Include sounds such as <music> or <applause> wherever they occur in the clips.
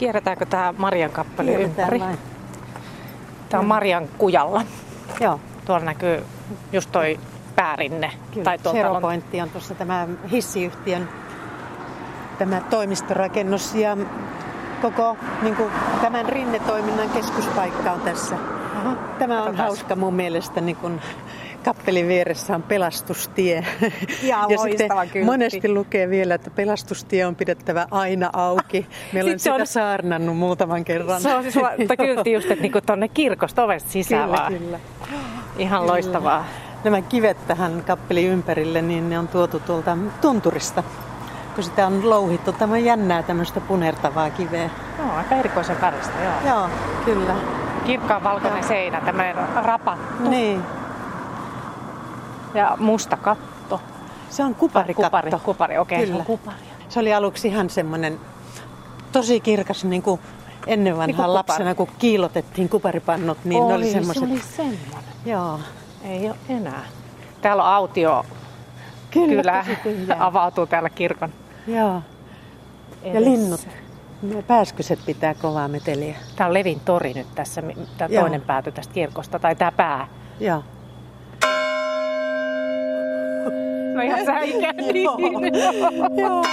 Kierretäänkö tämä Marian kappale ympäri? vain. Tämä on Marian kujalla. Joo, Tuolla näkyy just toi päärinne. kyllä. Tai tuolta Zero on, Pointti on tuossa tämä hissiyhtiön tämä toimistorakennus ja koko niin kuin, tämän rinnetoiminnan keskuspaikka on tässä. Aha. Tämä on Katsotaan. hauska mun mielestä, niin kun kappelin vieressä on pelastustie. Ihan <laughs> ja loistava sitten kyltti. monesti lukee vielä, että pelastustie on pidettävä aina auki. <laughs> Meillä on se on- sitä saarnannut muutaman kerran. Se on siis kyltti just, että niinku tonne kirkosta ovesta sisään kyllä, vaan. kyllä. Ihan loistavaa. Nämä kivet tähän kappelin ympärille, niin ne on tuotu tuolta tunturista. Kun sitä on louhittu, tämä on jännää tämmöistä punertavaa kiveä. Joo, aika erikoisen väristä, joo. Joo, kyllä. Kirkkaan valkoinen seinä, tämmöinen rapattu. Niin. Ja musta katto. Se on kuparikatto. Kupari, kupari, okei, okay, se on kupari. Se oli aluksi ihan semmoinen tosi kirkas, niin kuin ennen vanhaan Niin lapsena, kun kiilotettiin kuparipannut, niin ne oli semmoiset. se oli semmoinen. Joo, Ei ole enää. Täällä on autio. kyllä, Kyllä <laughs> avautuu täällä kirkon Joo, ja edessä. linnut. Ne pääskyset pitää kovaa meteliä. Tämä on Levin tori nyt tässä, tämä Joo. toinen pääty tästä kirkosta, tai tämä pää. Joo. No ihan säikä. Joo.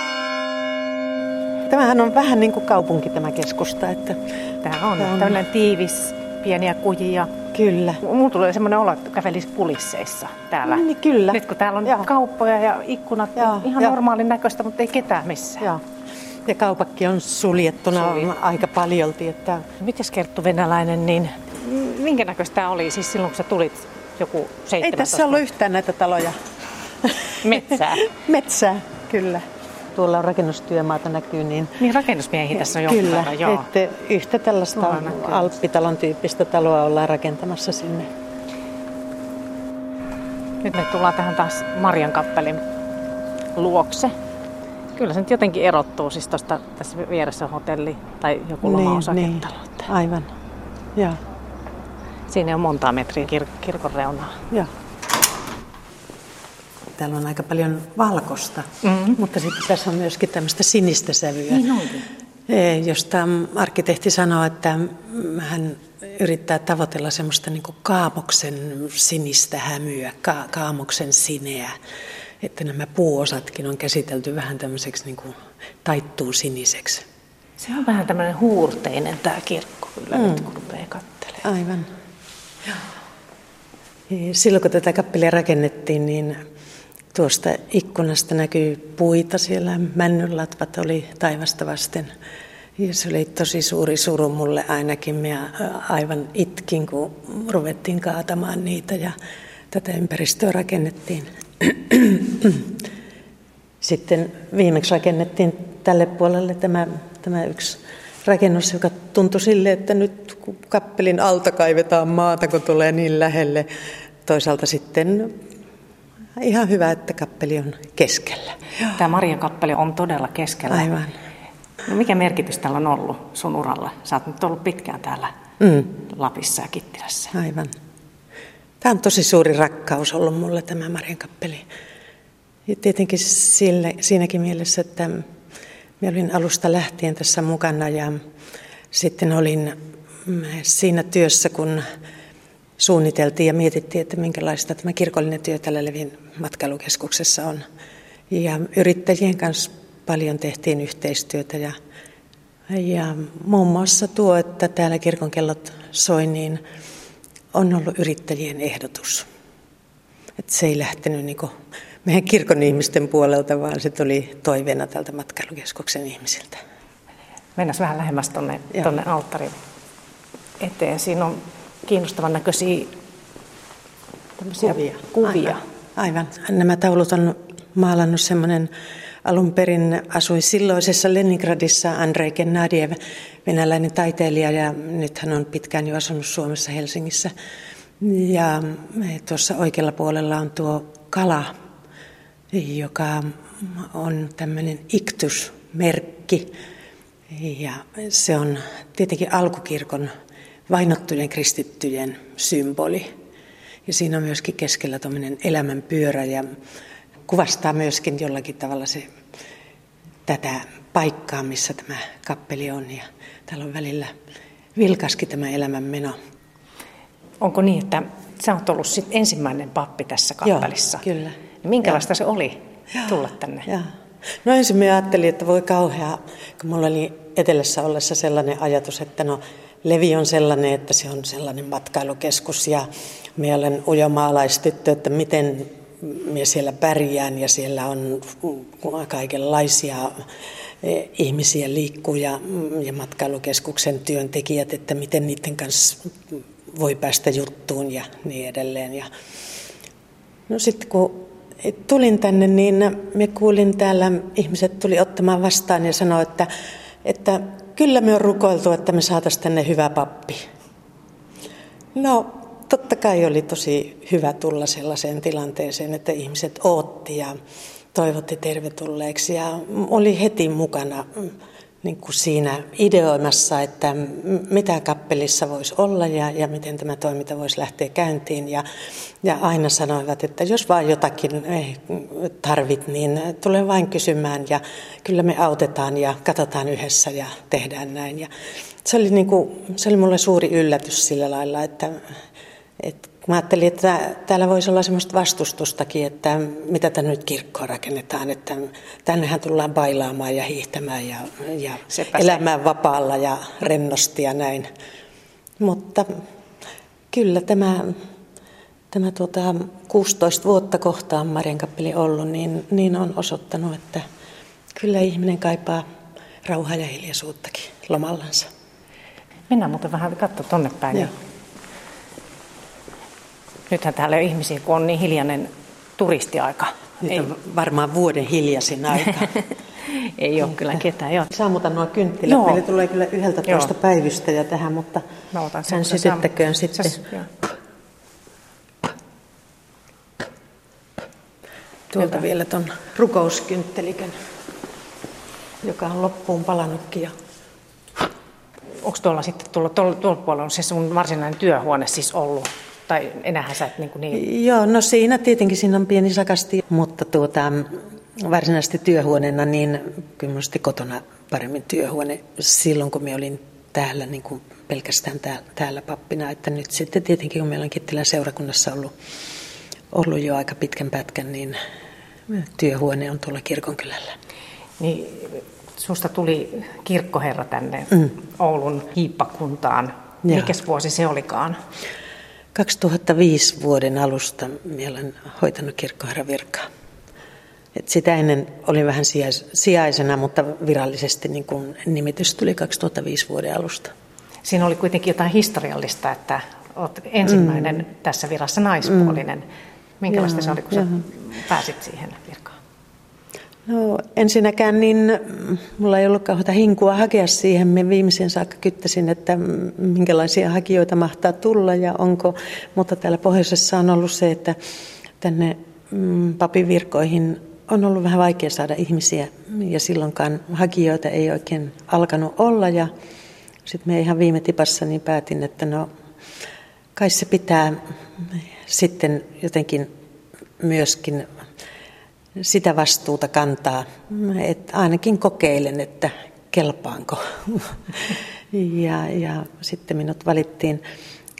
Tämähän on vähän niin kuin kaupunki tämä keskusta, että Tämä on Tämä on- tämmöinen tiivis, pieniä kujia. kyllä. Mulla tulee semmoinen olo, että kävelisi pulisseissa täällä. Niin kyllä. Nyt kun täällä on Joo. kauppoja ja ikkunat, Joo, ihan joo. normaalin näköistä, mutta ei ketään missään. Joo. Ja kaupakki on suljettuna Suljettu. aika paljolti, että Mites Kerttu Venäläinen, niin minkä näköistä tämä oli siis silloin, kun sä tulit joku 17 ei tässä ollut yhtään näitä taloja. <laughs> metsää? Metsää, kyllä. Tuolla on rakennustyömaata näkyy, niin Niin rakennusmiehiä tässä on jonkun Kyllä, verran, joo. että yhtä tällaista alppitalon tyyppistä taloa ollaan rakentamassa sinne. Nyt me tullaan tähän taas Marian kappelin luokse. Kyllä se nyt jotenkin erottuu, siis tosta, tässä vieressä on hotelli tai joku lomaosaketalo. niin, aivan. Joo, Siinä on montaa metriä kir- kirkon reunaa. joo. Täällä on aika paljon valkosta, Mhm. mutta sitten tässä on myöskin tämmöistä sinistä sävyä. Niin onkin. Eh, Josta arkkitehti sanoo, että hän yrittää tavoitella semmoista niin kaamoksen sinistä hämyä, ka- kaamoksen sineä. Että nämä puuosatkin on käsitelty vähän tämmöiseksi niin kuin taittuu siniseksi. Se on vähän tämmöinen huurteinen tämä kirkko kyllä, mm. nyt kun rupeaa katselemaan. Aivan. Eh, Silloin kun tätä kappelia rakennettiin, niin tuosta ikkunasta näkyy puita siellä. Männynlatvat oli taivasta vasten. Ja se oli tosi suuri suru mulle ainakin. Ä, aivan itkin, kun ruvettiin kaatamaan niitä ja tätä ympäristöä rakennettiin. Sitten viimeksi rakennettiin tälle puolelle tämä, tämä yksi rakennus, joka tuntui sille, että nyt kun kappelin alta kaivetaan maata, kun tulee niin lähelle. Toisaalta sitten ihan hyvä, että kappeli on keskellä. Tämä Marian kappeli on todella keskellä. Aivan. No mikä merkitys tällä on ollut sun uralla? Sä oot nyt ollut pitkään täällä Mm, Lapissa ja Kittilässä. aivan. Tämä on tosi suuri rakkaus ollut mulle tämä Marian kappeli. Ja tietenkin sille, siinäkin mielessä, että minä olin alusta lähtien tässä mukana ja sitten olin mm, siinä työssä, kun suunniteltiin ja mietittiin, että minkälaista tämä kirkollinen työ tällä Levin matkailukeskuksessa on. Ja yrittäjien kanssa paljon tehtiin yhteistyötä ja, ja muun muassa tuo, että täällä kirkonkellot soi, niin on ollut yrittäjien ehdotus. Että se ei lähtenyt niin meidän kirkon ihmisten puolelta, vaan se tuli toiveena tältä matkailukeskuksen ihmisiltä. Mennään vähän lähemmäs tonne, Joo. tonne alttarin eteen. Siinä on kiinnostavan näköisiä tämmöisiä kuvia. Aivan. Aivan. Nämä taulut on maalannut semmoinen alun perin asui silloisessa Leningradissa Andrei Gennadiev, venäläinen taiteilija ja nyt hän on pitkään jo asunut Suomessa Helsingissä. Ja tuossa oikealla puolella on tuo kala, joka on tämmöinen iktusmerkki. Ja se on tietenkin alkukirkon vainottujen kristittyjen symboli. Ja siinä on myöskin keskellä tuommoinen elämänpyörä ja kuvastaa myöskin jollakin tavalla se, tätä paikkaan, missä tämä kappeli on. Ja täällä on välillä vilkaskin tämä elämänmeno. Onko niin, että sä oot ollut sit ensimmäinen pappi tässä kappelissa? Joo, kyllä. Minkälaista Joo. se oli tulla tänne? Joo. No ensin me ajattelin, että voi kauhea, kun mulla oli etelässä ollessa sellainen ajatus, että no Levi on sellainen, että se on sellainen matkailukeskus ja minä olen ujomaalaistyttö, että miten minä siellä pärjään ja siellä on kaikenlaisia e, ihmisiä liikkuu ja, ja matkailukeskuksen työntekijät, että miten niiden kanssa voi päästä juttuun ja niin edelleen. Ja no sitten kun tulin tänne, niin me kuulin täällä, ihmiset tuli ottamaan vastaan ja sanoi, että, että kyllä me on rukoiltu, että me saataisiin tänne hyvä pappi. No, totta kai oli tosi hyvä tulla sellaiseen tilanteeseen, että ihmiset ootti ja toivotti tervetulleeksi ja oli heti mukana niin kuin siinä ideoimassa, että mitä kappelissa voisi olla ja, ja miten tämä toiminta voisi lähteä käyntiin. Ja, ja aina sanoivat, että jos vaan jotakin eh, tarvit, niin tule vain kysymään ja kyllä me autetaan ja katsotaan yhdessä ja tehdään näin. Ja se, oli niin mulle suuri yllätys sillä lailla, että, että Mä ajattelin, että täällä voisi olla semmoista vastustustakin, että mitä tänne nyt kirkkoa rakennetaan, että tännehän tullaan bailaamaan ja hiihtämään ja, ja elämään vapaalla ja rennosti ja näin. Mutta kyllä tämä, tämä tuota 16 vuotta kohtaan Mariankappeli ollut, niin, niin on osoittanut, että kyllä ihminen kaipaa rauhaa ja hiljaisuuttakin lomallansa. Mennään muuten vähän katso tonne päin. Joo. Nythän täällä on ihmisiä, kun on niin hiljainen turistiaika. Nyt Ei. on varmaan vuoden hiljaisin aika. <laughs> Ei ole kyllä ketään. Joo. Saamutan nuo kynttilät. Joo. Meille tulee kyllä yhdeltä tuosta päivystäjä tähän, mutta hän sytyttäköön sitten. Säs, Tuolta vielä tuon rukouskynttelikön, joka on loppuun palannutkin. Ja... Onko tuolla sitten tuolla, tuolla, tuolla puolella on se sun varsinainen työhuone siis ollut? Tai enää sä et niin, kuin niin... Joo, no siinä tietenkin siinä on pieni sakasti, mutta tuota, varsinaisesti työhuoneena, niin kyllä minusta kotona paremmin työhuone silloin, kun minä olin täällä niin kuin pelkästään täällä, täällä pappina. Että nyt sitten tietenkin, kun meillä on Kittilän seurakunnassa ollut, ollut jo aika pitkän pätkän, niin työhuone on tuolla kirkonkylällä. Niin, susta tuli kirkkoherra tänne mm. Oulun hiippakuntaan. Mikäs vuosi se olikaan? 2005 vuoden alusta minä olen hoitanut kirkkoherran virkaa. Et sitä ennen olin vähän sijaisena, mutta virallisesti niin kun nimitys tuli 2005 vuoden alusta. Siinä oli kuitenkin jotain historiallista, että olet ensimmäinen mm. tässä virassa naispuolinen. Mm. Minkälaista se oli, kun sä pääsit siihen virkaan? No ensinnäkään niin mulla ei ollut kauheita hinkua hakea siihen. Me viimeisen saakka kyttäsin, että minkälaisia hakijoita mahtaa tulla ja onko. Mutta täällä pohjoisessa on ollut se, että tänne mm, papivirkoihin on ollut vähän vaikea saada ihmisiä ja silloinkaan hakijoita ei oikein alkanut olla. Ja sitten me ihan viime tipassa niin päätin, että no kai se pitää sitten jotenkin myöskin sitä vastuuta kantaa. että ainakin kokeilen, että kelpaanko. <laughs> ja, ja sitten minut valittiin.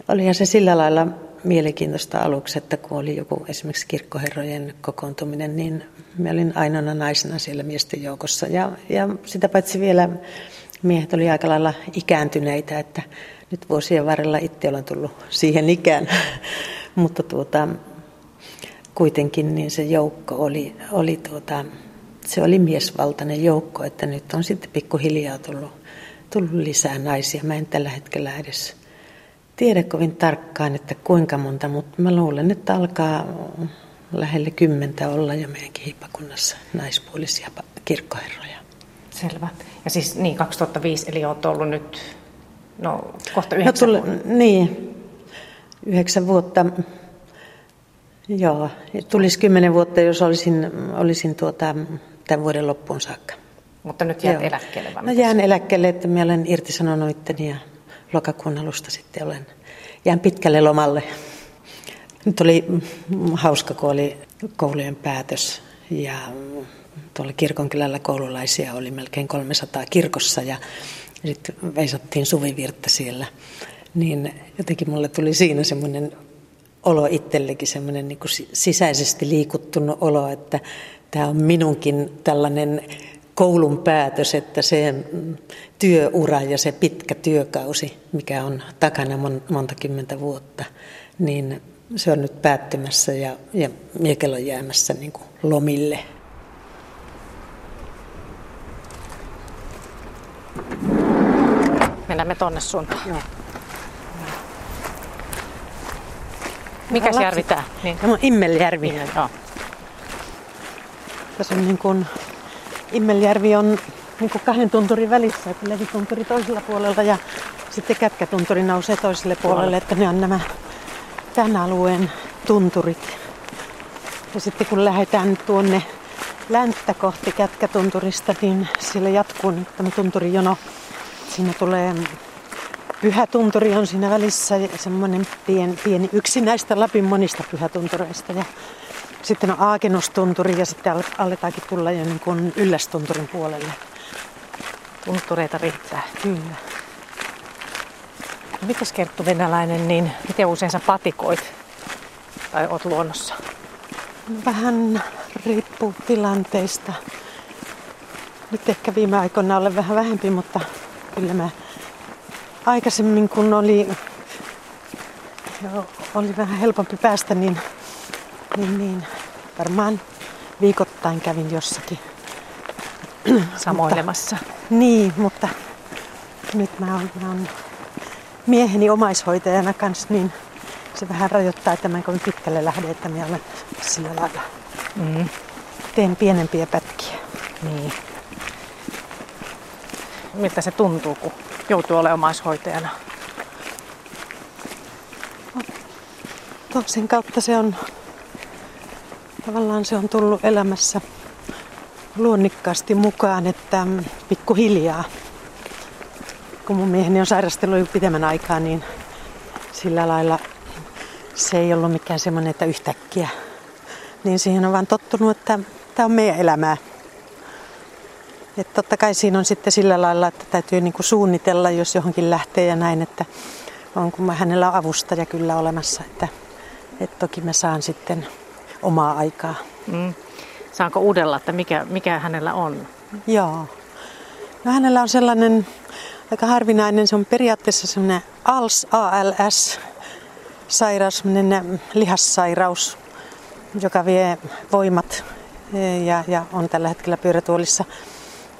Olihan se sillä lailla mielenkiintoista aluksi, että kun oli joku esimerkiksi kirkkoherrojen kokoontuminen, niin mä olin ainoana naisena siellä miesten joukossa. Ja, ja sitä paitsi vielä miehet oli aika lailla ikääntyneitä, että nyt vuosien varrella itse olen tullut siihen ikään. <laughs> Mutta tuota, kuitenkin niin se joukko oli, oli tuota, se oli miesvaltainen joukko, että nyt on sitten pikkuhiljaa tullut, tullut lisää naisia. Mä en tällä hetkellä edes tiedä kovin tarkkaan, että kuinka monta, mutta mä luulen, että alkaa lähelle kymmentä olla jo meidänkin hiippakunnassa naispuolisia kirkkoherroja. Selvä. Ja siis niin 2005, eli olet ollut nyt no, kohta no yhdeksän no, tuli, Niin, yhdeksän vuotta Joo, tulisi kymmenen vuotta, jos olisin, olisin tuota, tämän vuoden loppuun saakka. Mutta nyt jäät Joo. eläkkeelle vai No jään eläkkeelle, että minä olen irtisanonut itteni ja lokakuun alusta sitten olen, jään pitkälle lomalle. Nyt oli hauska, kun oli koulujen päätös ja tuolla kirkonkylällä koululaisia oli melkein 300 kirkossa ja sitten veisattiin suvivirttä siellä. Niin jotenkin mulle tuli siinä semmoinen olo itsellekin, semmoinen niin sisäisesti liikuttunut olo, että tämä on minunkin tällainen koulun päätös, että se työura ja se pitkä työkausi, mikä on takana monta kymmentä vuotta, niin se on nyt päättymässä ja, ja Miekel on jäämässä niin kuin lomille. Mennään me tonne suuntaan. Joo. Mikä järvi tämä? Niin. Tämä on Immeljärvi. Joo. Tässä on niin kuin, Immeljärvi on niin kuin kahden tunturin välissä, että Levitunturi toisella puolella ja sitten Kätkätunturi nousee toiselle puolelle, että ne on nämä tämän alueen tunturit. Ja sitten kun lähdetään tuonne länttä kohti Kätkätunturista, niin sillä jatkuu nyt tämä tunturijono. Siinä tulee Pyhätunturi on siinä välissä semmoinen pieni, pieni yksi näistä Lapin monista pyhätuntureista. Ja sitten on Aakenustunturi ja sitten aletaankin tulla jo niin kuin Yllästunturin puolelle. Tuntureita riittää. Kyllä. Mitäs Kerttu Venäläinen, niin miten usein sä patikoit tai oot luonnossa? Vähän riippuu tilanteista. Nyt ehkä viime aikoina olen vähän vähempi, mutta kyllä mä aikaisemmin kun oli, oli vähän helpompi päästä, niin, niin, niin varmaan viikoittain kävin jossakin. Samoilemassa. mutta, niin, mutta nyt mä oon, mä oon mieheni omaishoitajana kanssa, niin se vähän rajoittaa, että mä en kovin pitkälle lähde, että mä olen sillä lailla. Mm. Teen pienempiä pätkiä. Niin. Miltä se tuntuu, kun joutuu olemaan omaishoitajana? Sen kautta se on, tavallaan se on tullut elämässä luonnikkaasti mukaan, että pikkuhiljaa kun mun mieheni on sairastellut jo pitemmän aikaa, niin sillä lailla se ei ollut mikään semmoinen, että yhtäkkiä. Niin siihen on vaan tottunut, että tämä on meidän elämää. Että totta kai siinä on sitten sillä lailla, että täytyy niinku suunnitella, jos johonkin lähtee ja näin, että on kun hänellä on avustaja kyllä olemassa, että, että toki mä saan sitten omaa aikaa. Mm. Saanko uudella, että mikä, mikä hänellä on? Joo. No hänellä on sellainen aika harvinainen. Se on periaatteessa semmoinen ALS, ALS, sairaus, semmoinen lihassairaus, joka vie voimat e, ja, ja on tällä hetkellä pyörätuolissa.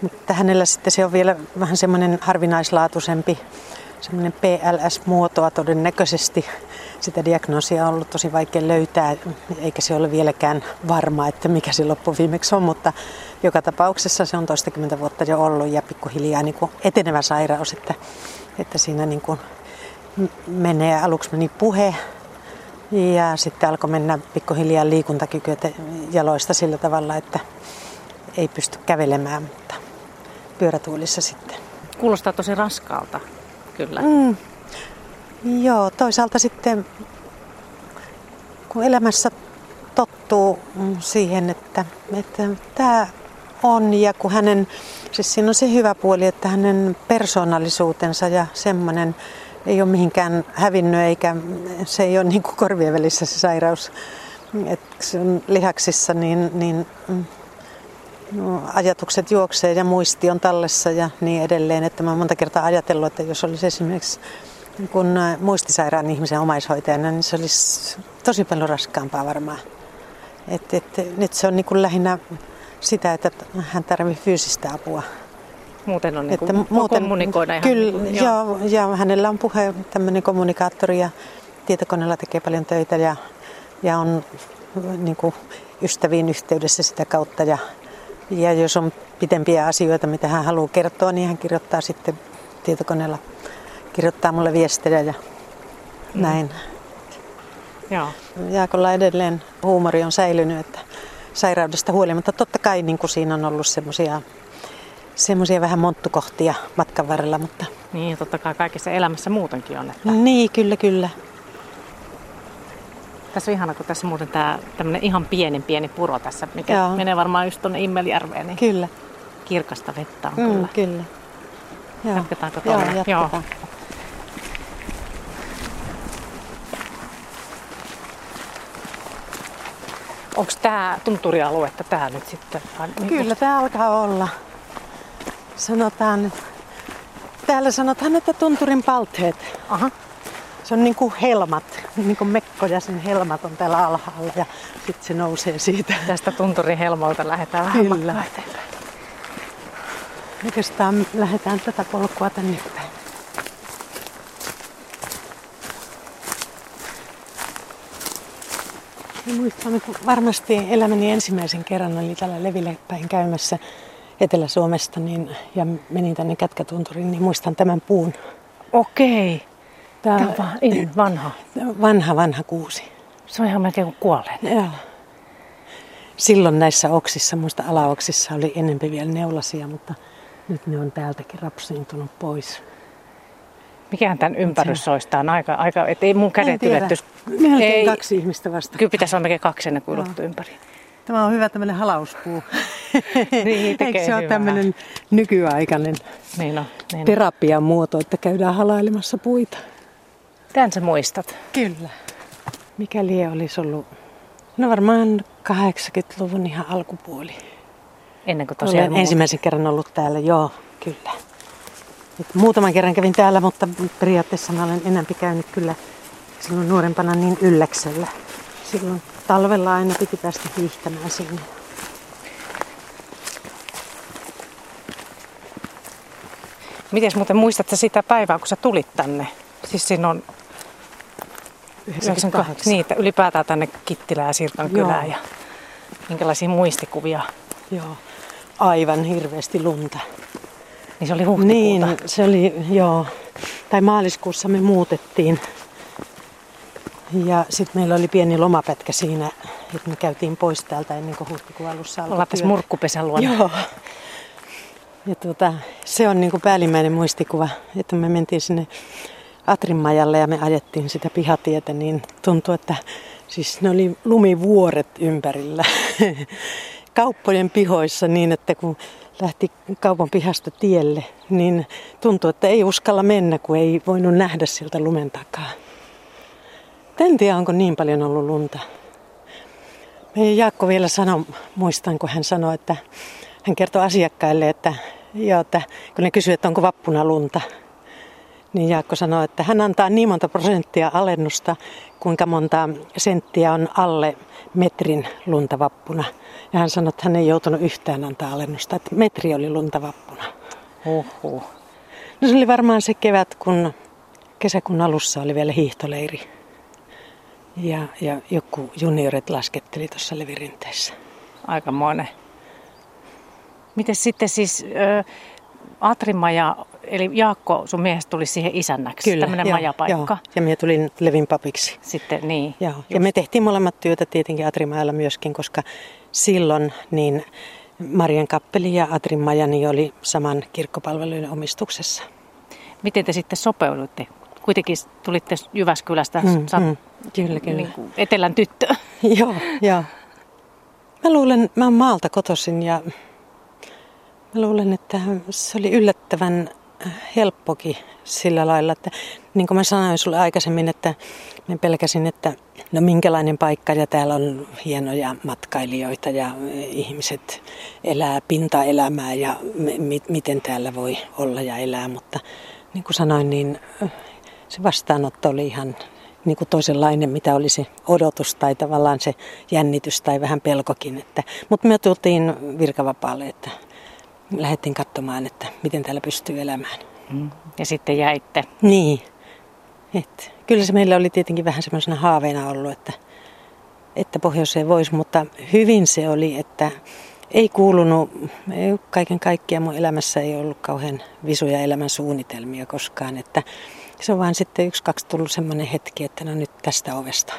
Mutta hänellä sitten se on vielä vähän semmoinen harvinaislaatuisempi, semmoinen PLS-muotoa todennäköisesti. Sitä diagnoosia on ollut tosi vaikea löytää, eikä se ole vieläkään varma, että mikä se loppuviimeksi on, mutta joka tapauksessa se on toistakymmentä vuotta jo ollut ja pikkuhiljaa niin kuin etenevä sairaus, että, että siinä niin kuin menee, aluksi meni puhe ja sitten alkoi mennä pikkuhiljaa liikuntakyky jaloista sillä tavalla, että ei pysty kävelemään, mutta pyörätuolissa sitten. Kuulostaa tosi raskaalta, kyllä. Mm. Joo, toisaalta sitten kun elämässä tottuu siihen, että, että tämä on ja kun hänen, siis siinä on se hyvä puoli, että hänen persoonallisuutensa ja semmoinen ei ole mihinkään hävinnyt eikä se ei ole niin kuin korvien välissä se sairaus. Että se on lihaksissa, niin, niin no, ajatukset juoksee ja muisti on tallessa ja niin edelleen. Että mä oon monta kertaa ajatellut, että jos olisi esimerkiksi kun muistisairaan ihmisen omaishoitajana, niin se olisi tosi paljon raskaampaa varmaan. Et, et, nyt se on niin kuin lähinnä sitä, että hän tarvitsee fyysistä apua. Muuten on niin kuin että muuten, kommunikoida ihan. Kyllä, niin, joo. ja hänellä on puhe, tämmöinen kommunikaattori ja tietokoneella tekee paljon töitä ja, ja on niin kuin ystäviin yhteydessä sitä kautta. Ja, ja jos on pitempiä asioita, mitä hän haluaa kertoa, niin hän kirjoittaa sitten tietokoneella, kirjoittaa mulle viestejä ja mm. näin. Joo. Jaakolla edelleen huumori on säilynyt, että sairaudesta huolimatta. Totta kai niin kuin siinä on ollut semmoisia semmoisia vähän monttukohtia matkan varrella, mutta... Niin, totta kai kaikessa elämässä muutenkin on. Että... Niin, kyllä, kyllä. Tässä on ihana, kun tässä muuten tämä tämmöinen ihan pieni pieni puro tässä, mikä Joo. menee varmaan just tuonne Immeljärveen. Niin kyllä. Kirkasta vettä on mm, kyllä. Kyllä. Joo. Jatketaanko tuonne? Joo, jatketaan. Joo. Onko tämä tunturialuetta tämä nyt sitten? Kyllä tämä alkaa olla. Sanotaan, täällä sanotaan, että tunturin palteet. Aha. Se on niin kuin helmat, niin kuin Mekko ja sen helmat on täällä alhaalla ja sitten se nousee siitä. Tästä tunturin helmalta lähdetään vähän Kyllä. eteenpäin. Oikeastaan lähdetään tätä polkua tänne päin. Muistan, kun varmasti elämäni ensimmäisen kerran oli tällä Leville päin käymässä Etelä-Suomesta niin, ja menin tänne Kätkätunturiin, niin muistan tämän puun. Okei. Tämä, on vanha. Vanha, vanha kuusi. Se on ihan melkein kuin kuolleen. Joo. Silloin näissä oksissa, muista alaoksissa oli enempi vielä neulasia, mutta nyt ne on täältäkin rapsiintunut pois. Mikähän tämän ympärys olisi? Tämä on aika, aika että ei mun kädet ylettyisi. ei, kaksi ihmistä vasta. Kyllä pitäisi olla melkein kaksi ennen kuin ulottuu ympäri. Tämä on hyvä tämmöinen halauspuu. <laughs> niin, Eikö se ole tämmöinen nykyaikainen niin on, niin terapian muoto, että käydään halailemassa puita? Tän sä muistat? Kyllä. Mikä lie olisi ollut? No varmaan 80-luvun ihan alkupuoli. Ennen kuin tosiaan... Olen ensimmäisen kerran ollut täällä, joo, kyllä. Et muutaman kerran kävin täällä, mutta periaatteessa mä olen enemmän käynyt kyllä silloin nuorempana niin ylläksellä. Silloin talvella aina piti päästä hiihtämään sinne. Miten muuten muistatko sitä päivää, kun sä tulit tänne? Siis siinä on 98. Niitä ylipäätään tänne Kittilään ja Sirkan kylään ja minkälaisia muistikuvia? Joo, aivan hirveästi lunta. Niin se oli huhtikuuta? Niin, se oli, joo. Tai maaliskuussa me muutettiin. Ja sitten meillä oli pieni lomapätkä siinä, että me käytiin pois täältä ennen kuin huhtikuun alussa alkoi Ollaan tässä murkkupesän luona. Joo. Ja tuota, se on niin kuin päällimmäinen muistikuva, että me mentiin sinne Atrinmajalle ja me ajettiin sitä pihatietä, niin tuntui, että siis ne oli lumivuoret ympärillä <laughs> kauppojen pihoissa niin, että kun lähti kaupan pihasta tielle, niin tuntui, että ei uskalla mennä, kun ei voinut nähdä sieltä lumen takaa. En tiedä, onko niin paljon ollut lunta. Meidän Jaakko vielä sanoi, muistan, kun hän sanoi, että hän kertoi asiakkaille, että, joo, että kun ne kysyivät, että onko vappuna lunta, niin Jaakko sanoi, että hän antaa niin monta prosenttia alennusta, kuinka monta senttiä on alle metrin lunta vappuna. Ja hän sanoi, että hän ei joutunut yhtään antaa alennusta, että metri oli lunta vappuna. Uhuh. No se oli varmaan se kevät, kun kesäkuun alussa oli vielä hiihtoleiri. Ja, ja joku juniorit lasketteli tuossa levirinteessä. Aikamoinen. Miten sitten siis äh, Atrimaja, eli Jaakko, sun miehestä tuli siihen isännäksi, Kyllä, tämmöinen majapaikka. Joo, ja minä tulin Levin papiksi. Sitten niin. Joo, ja me tehtiin molemmat työtä tietenkin Atrimajalla myöskin, koska silloin niin Marian kappeli ja Atrimaja niin oli saman kirkkopalvelujen omistuksessa. Miten te sitten sopeuduitte? Kuitenkin tulitte Jyväskylästä, mm, mm, kyllä, kyllä. Niin kuin etelän tyttö. <laughs> joo, joo. Mä luulen, mä oon maalta kotoisin ja Mä luulen, että se oli yllättävän helppokin sillä lailla, että niin kuin mä sanoin sulle aikaisemmin, että mä pelkäsin, että no minkälainen paikka ja täällä on hienoja matkailijoita ja ihmiset elää pintaelämää ja m- miten täällä voi olla ja elää, mutta niin kuin sanoin, niin äh, se vastaanotto oli ihan niin kuin toisenlainen, mitä oli se odotus tai tavallaan se jännitys tai vähän pelkokin. Että, mutta me tultiin virkavapaalle, että lähdettiin katsomaan, että miten täällä pystyy elämään. Mm. Ja sitten jäitte. Niin. Et, kyllä se meillä oli tietenkin vähän semmoisena haaveena ollut, että, että pohjoiseen voisi, mutta hyvin se oli, että ei kuulunut, ei, kaiken kaikkiaan mun elämässä ei ollut kauhean visuja elämän suunnitelmia koskaan, että se on vaan sitten yksi, kaksi tullut semmoinen hetki, että no nyt tästä ovesta.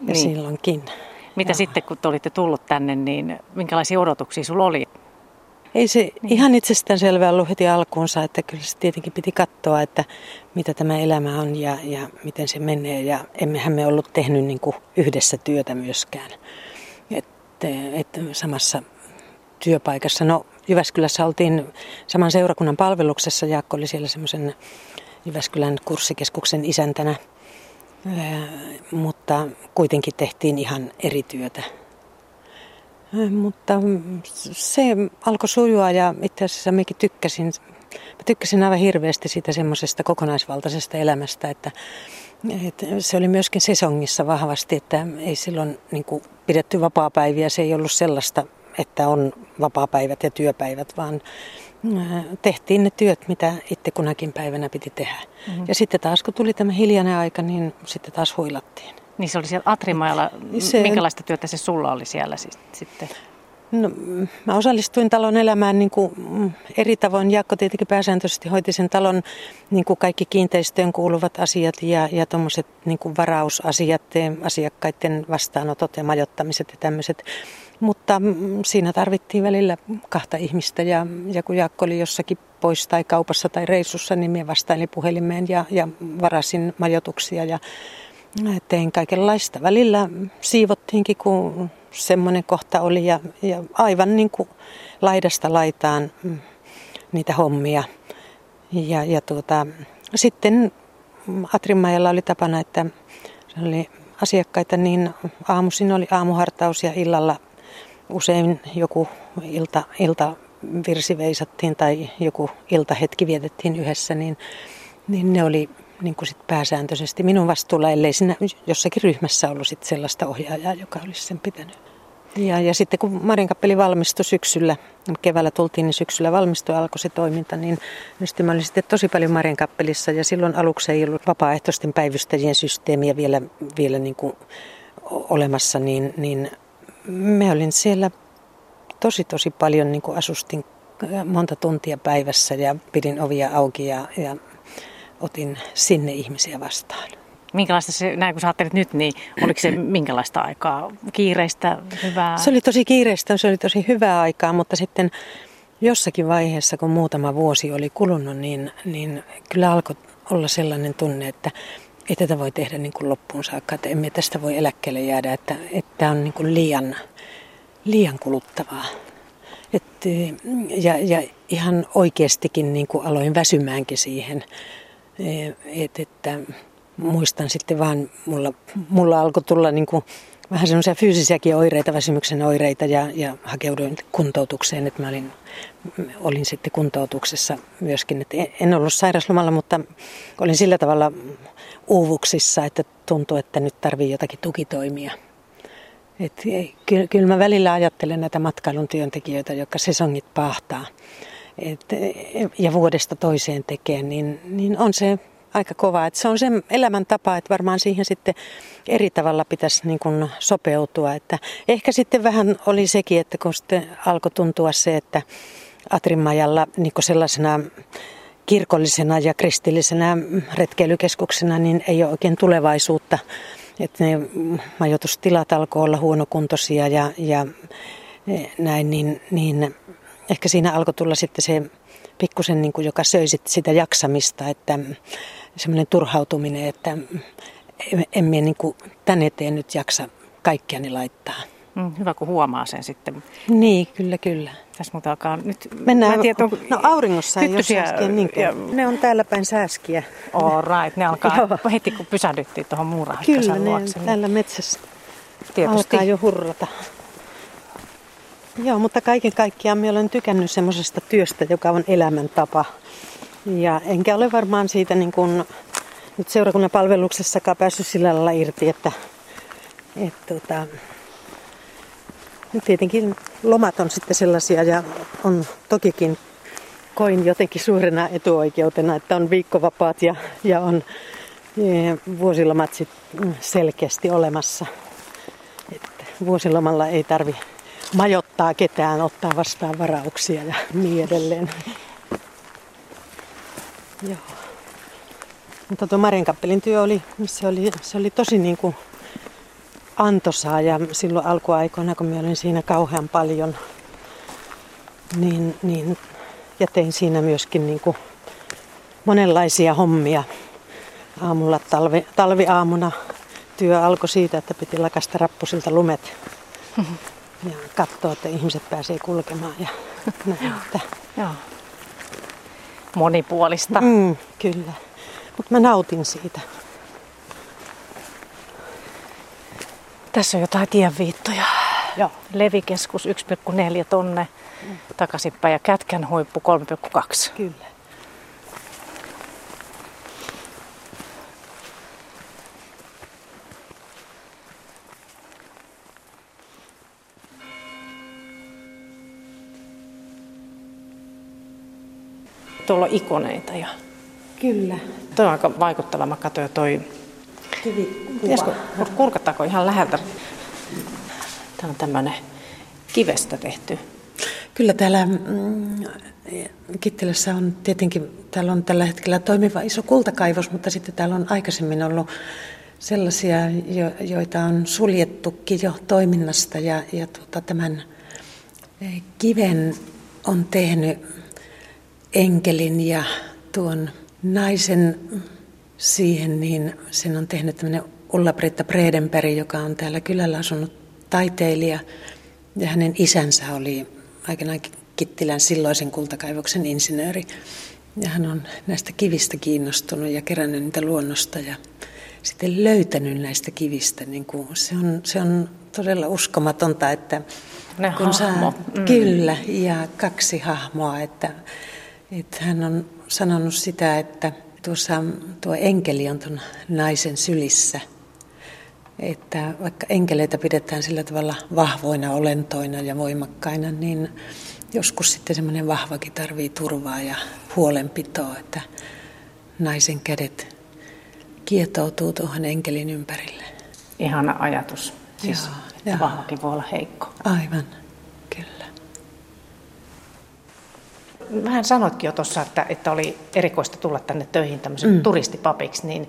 Ja niin. silloinkin. Mitä Joo. sitten, kun te olitte tullut tänne, niin minkälaisia odotuksia sulla oli? Ei se niin. ihan itsestään selvää ollut heti alkuunsa, että kyllä se tietenkin piti katsoa, että mitä tämä elämä on ja, ja miten se menee. Ja emmehän me ollut tehnyt niin kuin yhdessä työtä myöskään, että et samassa työpaikassa. No Jyväskylässä oltiin saman seurakunnan palveluksessa. Jaakko oli siellä semmoisen Jyväskylän kurssikeskuksen isäntänä, mutta kuitenkin tehtiin ihan eri työtä. Mutta se alkoi sujua ja itse asiassa mekin tykkäsin, mä tykkäsin aivan hirveästi siitä semmoisesta kokonaisvaltaisesta elämästä, että, että se oli myöskin sesongissa vahvasti, että ei silloin niin kuin pidetty vapaa-päiviä, se ei ollut sellaista, että on vapaa-päivät ja työpäivät, vaan tehtiin ne työt, mitä itse kunakin päivänä piti tehdä. Mm-hmm. Ja sitten taas kun tuli tämä hiljainen aika, niin sitten taas huilattiin. Niin se oli siellä Atrimajalla. Se... Minkälaista työtä se sulla oli siellä sitten? No, mä osallistuin talon elämään niin kuin mm, eri tavoin. Jaakko tietenkin pääsääntöisesti hoiti sen talon niin kuin kaikki kiinteistöön kuuluvat asiat ja, ja tuommoiset niin varausasiat, asiakkaiden vastaanotot ja majoittamiset ja tämmöiset. Mutta mm, siinä tarvittiin välillä kahta ihmistä ja, ja kun Jaakko oli jossakin pois tai kaupassa tai reissussa, niin minä vastailin puhelimeen ja, ja varasin majoituksia ja tein kaikenlaista. Välillä siivottiinkin, kun semmoinen kohta oli ja, ja aivan niin kuin laidasta laitaan mm, niitä hommia. Ja, ja tuota, sitten Atrimajalla oli tapana, että se oli asiakkaita, niin aamuisin oli aamuhartaus ja illalla usein joku ilta, ilta virsi veisattiin tai joku iltahetki vietettiin yhdessä, niin, niin ne oli niin kuin sit pääsääntöisesti minun vastuulla, ellei siinä jossakin ryhmässä ollut sit sellaista ohjaajaa, joka olisi sen pitänyt. Ja, ja sitten kun Marinkappeli valmistui syksyllä, keväällä tultiin, niin syksyllä valmistui alkoi se toiminta, niin sitten mä olin sitten tosi paljon Marinkappelissa ja silloin aluksi ei ollut vapaaehtoisten päivystäjien systeemiä vielä, vielä niin kuin olemassa, niin, niin me olin siellä tosi tosi paljon niin kuin asustin monta tuntia päivässä ja pidin ovia auki ja, ja otin sinne ihmisiä vastaan. Minkälaista se, näin kun sä ajattelet nyt, niin oliko se <clears throat> minkälaista aikaa? Kiireistä, hyvää? Se oli tosi kiireistä, se oli tosi hyvää aikaa, mutta sitten jossakin vaiheessa, kun muutama vuosi oli kulunut, niin, niin kyllä alkoi olla sellainen tunne, että ei tätä voi tehdä niin kuin loppuun saakka, että emme tästä voi eläkkeelle jäädä, että, että on niin kuin liian, liian kuluttavaa. Et, ja, ja ihan oikeastikin niin kuin aloin väsymäänkin siihen, et, että muistan sitten vaan, mulla, mulla alkoi tulla niin kuin vähän semmoisia fyysisiäkin oireita, väsymyksen oireita ja, ja hakeuduin kuntoutukseen, että mä olin, olin sitten kuntoutuksessa myöskin. Että en ollut sairaslomalla, mutta olin sillä tavalla uuvuksissa, että tuntui, että nyt tarvii jotakin tukitoimia. Et, kyllä, kyllä mä välillä ajattelen näitä matkailun työntekijöitä, jotka sesongit pahtaa et, ja vuodesta toiseen tekee, niin, niin on se aika kova. Et se on se elämäntapa, että varmaan siihen sitten eri tavalla pitäisi niin kuin sopeutua. Että ehkä sitten vähän oli sekin, että kun sitten alkoi tuntua se, että Atrimajalla niin sellaisena kirkollisena ja kristillisenä retkeilykeskuksena niin ei ole oikein tulevaisuutta. Että ne majoitustilat alkoi olla huonokuntoisia ja, ja näin, niin, niin ehkä siinä alkoi tulla sitten se pikkusen, niin kuin, joka söi sitä jaksamista, että semmoinen turhautuminen, että emme niin kuin tän eteen nyt jaksa kaikkiani laittaa. Mm, hyvä, kun huomaa sen sitten. Niin, kyllä, kyllä. Tässä muuta alkaa nyt... Mennään, tiedä, onko no auringossa ei ole sääskiä niin ja... Ne on täällä päin sääskiä. All right, ne alkaa heti kun pysähdyttiin tuohon muurahikkasen Kyllä, luokse. Kyllä, täällä metsässä Tietysti. alkaa jo hurrata. Joo, mutta kaiken kaikkiaan minä olen tykännyt semmoisesta työstä, joka on elämäntapa. Ja enkä ole varmaan siitä niin kuin nyt seurakunnan palveluksessakaan päässyt sillä lailla irti, että, että tota, tietenkin lomat on sitten sellaisia ja on tokikin koin jotenkin suurena etuoikeutena, että on viikkovapaat ja, ja on e, vuosilomat sit selkeästi olemassa. Että vuosilomalla ei tarvi majoittaa ketään, ottaa vastaan varauksia ja niin edelleen. Joo. Mutta tuo Marienkappelin työ oli, se oli, se oli tosi niin kuin antoisaa ja silloin alkuaikoina, kun minä olin siinä kauhean paljon, niin, niin, ja tein siinä myöskin niin kuin monenlaisia hommia. Aamulla talvi, talviaamuna työ alkoi siitä, että piti lakasta rappusilta lumet <laughs> ja katsoa, että ihmiset pääsee kulkemaan ja <laughs> näin, että Joo. Monipuolista. Mm, kyllä. Mutta mä nautin siitä. Tässä on jotain tienviittoja. Joo. Levikeskus 1,4 tonne mm. takaisinpäin ja Kätkän huippu 3,2. Kyllä. Tuolla on ikoneita ja Kyllä. toi on aika vaikuttava. Mä katsoin toi Pitäisikö kurkataanko ihan läheltä? Tämä on tämmöinen kivestä tehty. Kyllä täällä mm, Kittilässä on tietenkin, täällä on tällä hetkellä toimiva iso kultakaivos, mutta sitten täällä on aikaisemmin ollut sellaisia, jo, joita on suljettukin jo toiminnasta ja, ja tuota, tämän eh, kiven on tehnyt enkelin ja tuon naisen siihen, niin sen on tehnyt tämmöinen Ulla-Britta Bredenberg, joka on täällä kylällä asunut taiteilija. Ja hänen isänsä oli aikanaan Kittilän silloisen kultakaivoksen insinööri. Ja hän on näistä kivistä kiinnostunut ja kerännyt niitä luonnosta ja sitten löytänyt näistä kivistä. Niin kuin se, on, se on todella uskomatonta, että ne kun hahmo. Saa, mm. Kyllä, ja kaksi hahmoa. Että, että hän on sanonut sitä, että tuossa tuo enkeli on tuon naisen sylissä. Että vaikka enkeleitä pidetään sillä tavalla vahvoina olentoina ja voimakkaina, niin joskus sitten semmoinen vahvakin tarvii turvaa ja huolenpitoa, että naisen kädet kietoutuu tuohon enkelin ympärille. Ihana ajatus. Siis, joo, vahvakin voi olla heikko. Aivan, kyllä. Vähän sanoitkin jo tuossa, että, että oli erikoista tulla tänne töihin tämmöisen mm. turistipapiksi, niin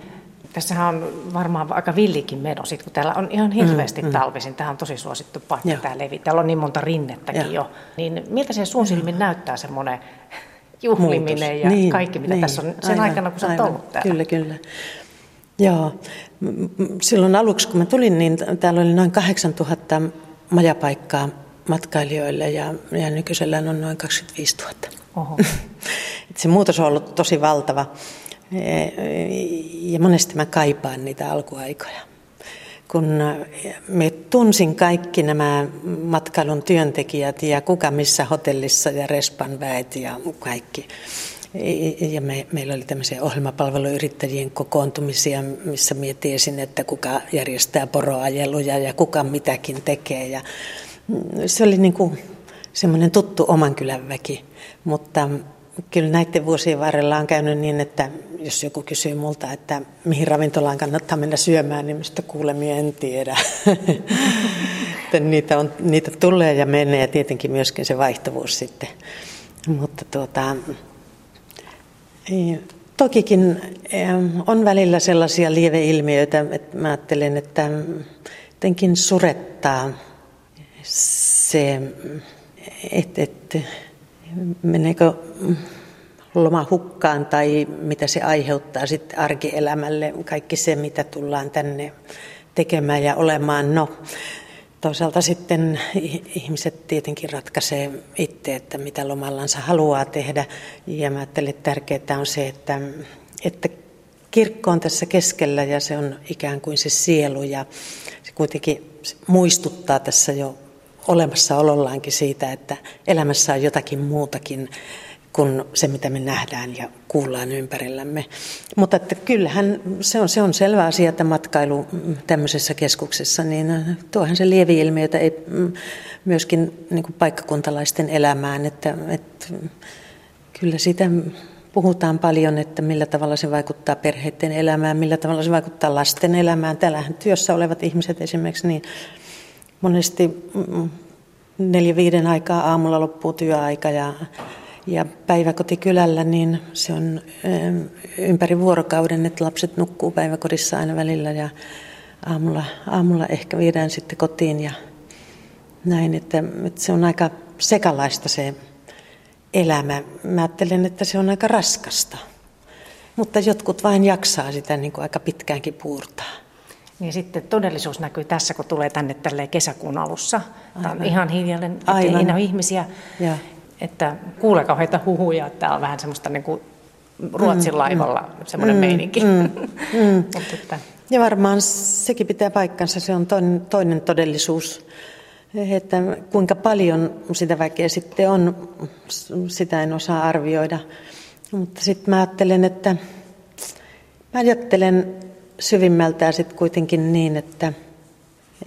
tässähän on varmaan aika villikin meno, sit, kun täällä on ihan hirveästi mm, mm. talvisin. Tämä on tosi suosittu paikka, Joo. tämä levi. Täällä on niin monta rinnettäkin Joo. jo. Niin miltä se sun silmin näyttää semmoinen juhliminen Muutos. ja niin, kaikki, mitä niin. tässä on sen aivan, aikana, kun sä oot ollut täällä? Kyllä, kyllä. Joo. Silloin aluksi, kun mä tulin, niin täällä oli noin 8000 majapaikkaa matkailijoille ja, ja nykyisellään on noin 25 000. Oho. <laughs> se muutos on ollut tosi valtava ja monesti mä kaipaan niitä alkuaikoja. Kun me tunsin kaikki nämä matkailun työntekijät ja kuka missä hotellissa ja respan väet ja kaikki. Ja me, meillä oli tämmöisiä ohjelmapalveluyrittäjien kokoontumisia, missä mietin että kuka järjestää poroajeluja ja kuka mitäkin tekee. Ja se oli niin kuin semmoinen tuttu oman kylän väki, mutta kyllä näiden vuosien varrella on käynyt niin, että jos joku kysyy multa, että mihin ravintolaan kannattaa mennä syömään, niin mistä kuulemia en tiedä. <laughs> niitä, on, niitä tulee ja menee ja tietenkin myöskin se vaihtuvuus sitten. Mutta tuota, tokikin on välillä sellaisia lieveilmiöitä, että mä ajattelen, että jotenkin surettaa se, että, että meneekö loma hukkaan tai mitä se aiheuttaa sitten arkielämälle, kaikki se mitä tullaan tänne tekemään ja olemaan. No, toisaalta sitten ihmiset tietenkin ratkaisee itse, että mitä lomallansa haluaa tehdä. Ja mä ajattelen, että tärkeää on se, että, että kirkko on tässä keskellä ja se on ikään kuin se sielu ja se kuitenkin muistuttaa tässä jo olemassaolollaankin siitä, että elämässä on jotakin muutakin kuin se, mitä me nähdään ja kuullaan ympärillämme. Mutta että kyllähän se on, se on selvä asia, että matkailu tämmöisessä keskuksessa, niin tuohan se lievi-ilmiötä ei, myöskin niin kuin paikkakuntalaisten elämään, että, että kyllä sitä puhutaan paljon, että millä tavalla se vaikuttaa perheiden elämään, millä tavalla se vaikuttaa lasten elämään. Täällähän työssä olevat ihmiset esimerkiksi, niin monesti neljä viiden aikaa aamulla loppuu työaika ja, ja päiväkotikylällä niin se on ympäri vuorokauden, että lapset nukkuu päiväkodissa aina välillä ja aamulla, aamulla ehkä viedään sitten kotiin ja näin, että, että se on aika sekalaista se elämä. Mä ajattelen, että se on aika raskasta. Mutta jotkut vain jaksaa sitä niin kuin aika pitkäänkin puurtaa. Niin sitten todellisuus näkyy tässä, kun tulee tänne tälle kesäkuun alussa. Tämä on ihan hiljainen, Aivan. ei ole ihmisiä. Ja. Että kuulee kauheita huhuja, että tämä on vähän semmoista niin kuin Ruotsin mm, laivalla mm, semmoinen mm, meininki. Mm, mm. <laughs> että... Ja varmaan sekin pitää paikkansa, se on toinen, toinen todellisuus. Että kuinka paljon sitä väkeä sitten on, sitä en osaa arvioida. Mutta sitten mä ajattelen, että mä ajattelen syvimmältään sitten kuitenkin niin, että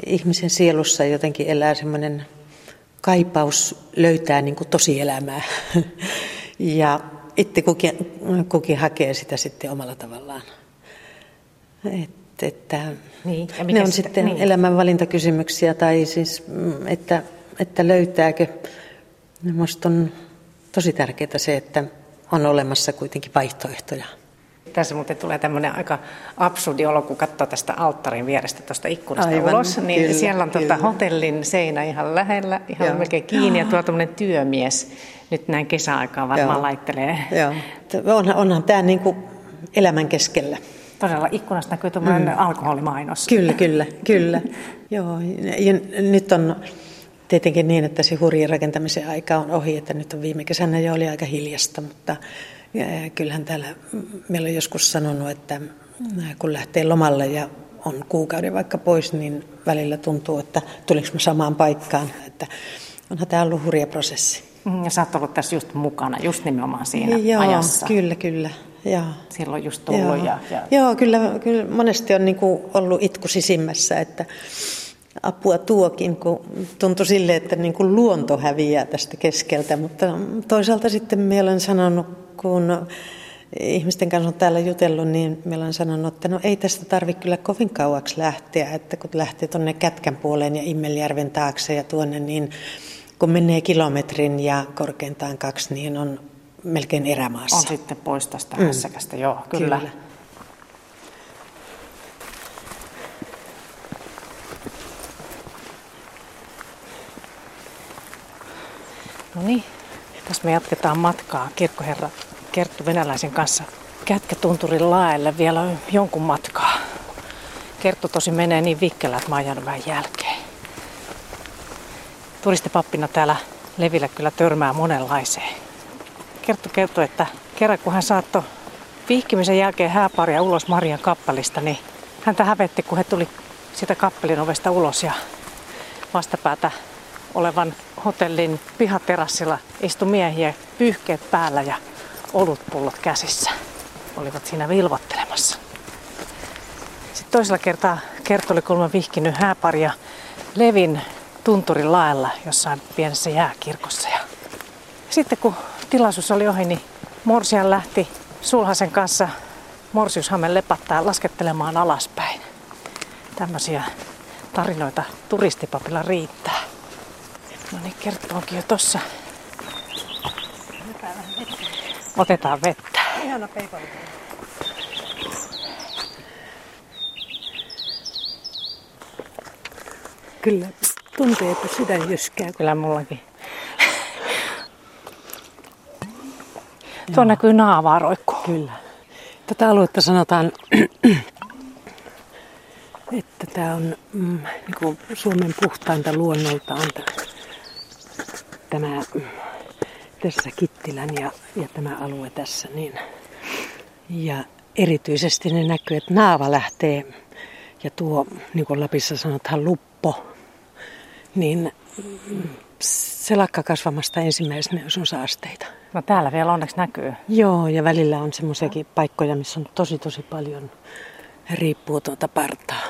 ihmisen sielussa jotenkin elää semmoinen kaipaus löytää niin kuin tosielämää. <laughs> ja itse kukin, kukin hakee sitä sitten omalla tavallaan. Et, että niin, ja ne on sitä, sitten niin. elämänvalintakysymyksiä tai siis, mm, että, että löytääkö. Minusta on tosi tärkeää se, että on olemassa kuitenkin vaihtoehtoja. Tässä muuten tulee tämmöinen aika absurdi olo, kun katsoo tästä alttarin vierestä tuosta ikkunasta Aivan, ulos. Niin kyllä, siellä on tuota hotellin seinä ihan lähellä, ihan Joo. melkein kiinni, ja tuo tämmöinen työmies nyt näin kesäaikaan varmaan Joo. laittelee. Joo. Onhan, onhan tämä niin kuin elämän keskellä. Todella ikkunasta näkyy tuommoinen mm. alkoholimainos. Kyllä, kyllä, kyllä. Joo, ja nyt on tietenkin niin, että se hurjin rakentamisen aika on ohi, että nyt on viime kesänä jo oli aika hiljasta, mutta kyllähän täällä meillä on joskus sanonut, että kun lähtee lomalle ja on kuukauden vaikka pois, niin välillä tuntuu, että tulinko mä samaan paikkaan. Että onhan tämä ollut hurja prosessi. Mm, ja sä oot ollut tässä just mukana, just nimenomaan siinä Joo, ajassa. kyllä, kyllä. Joo. Silloin just tullut. Joo, ja, ja... Joo kyllä, kyllä monesti on niinku ollut itku sisimmässä, että apua tuokin, kun tuntui sille, että niin kuin luonto häviää tästä keskeltä. Mutta toisaalta sitten minä olen sanonut, kun ihmisten kanssa on täällä jutellut, niin minä olen sanonut, että no ei tästä tarvitse kyllä kovin kauaksi lähteä, että kun lähtee tuonne Kätkän puoleen ja Immeljärven taakse ja tuonne, niin kun menee kilometrin ja korkeintaan kaksi, niin on melkein erämaassa. On sitten pois tästä mm. hässäkästä, joo, kyllä. kyllä. No niin, tässä me jatketaan matkaa kirkkoherra Kerttu Venäläisen kanssa Kätkätunturin laelle vielä jonkun matkaa. Kerttu tosi menee niin vikkelä, että mä ajan vähän jälkeen. Turistipappina täällä Levillä kyllä törmää monenlaiseen. Kerttu kertoi, että kerran kun hän saattoi vihkimisen jälkeen hääparia ulos Marian kappalista, niin häntä hävetti, kun he tuli sitä kappelin ovesta ulos ja vastapäätä olevan hotellin pihaterassilla istui miehiä pyyhkeet päällä ja olutpullot käsissä. Olivat siinä vilvottelemassa. Sitten toisella kertaa Kerttu oli kulma vihkinyt hääparia Levin tunturin laella jossain pienessä jääkirkossa. Ja sitten kun tilaisuus oli ohi, niin Morsian lähti sulhasen kanssa Morsiushamen lepattaa laskettelemaan alaspäin. Tämmöisiä tarinoita turistipapilla riittää. No niin, Kerttu onkin jo tossa. Otetaan vettä. Ihana peipali. Kyllä tuntee, että sydän jyskää. Kyllä mullakin. Tuo näkyy naavaa roikku. Kyllä. Tätä aluetta sanotaan, <clears throat> että tämä on mm, niin Suomen puhtainta luonnoltaan tämä tässä Kittilän ja, ja tämä alue tässä. Niin. Ja erityisesti ne näkyy, että naava lähtee ja tuo, niin kuin Lapissa sanotaan, luppo, niin se lakkaa kasvamasta ensimmäisenä, jos on saasteita. No täällä vielä onneksi näkyy. Joo, ja välillä on semmoisiakin paikkoja, missä on tosi tosi paljon, riippuu tuota partaa.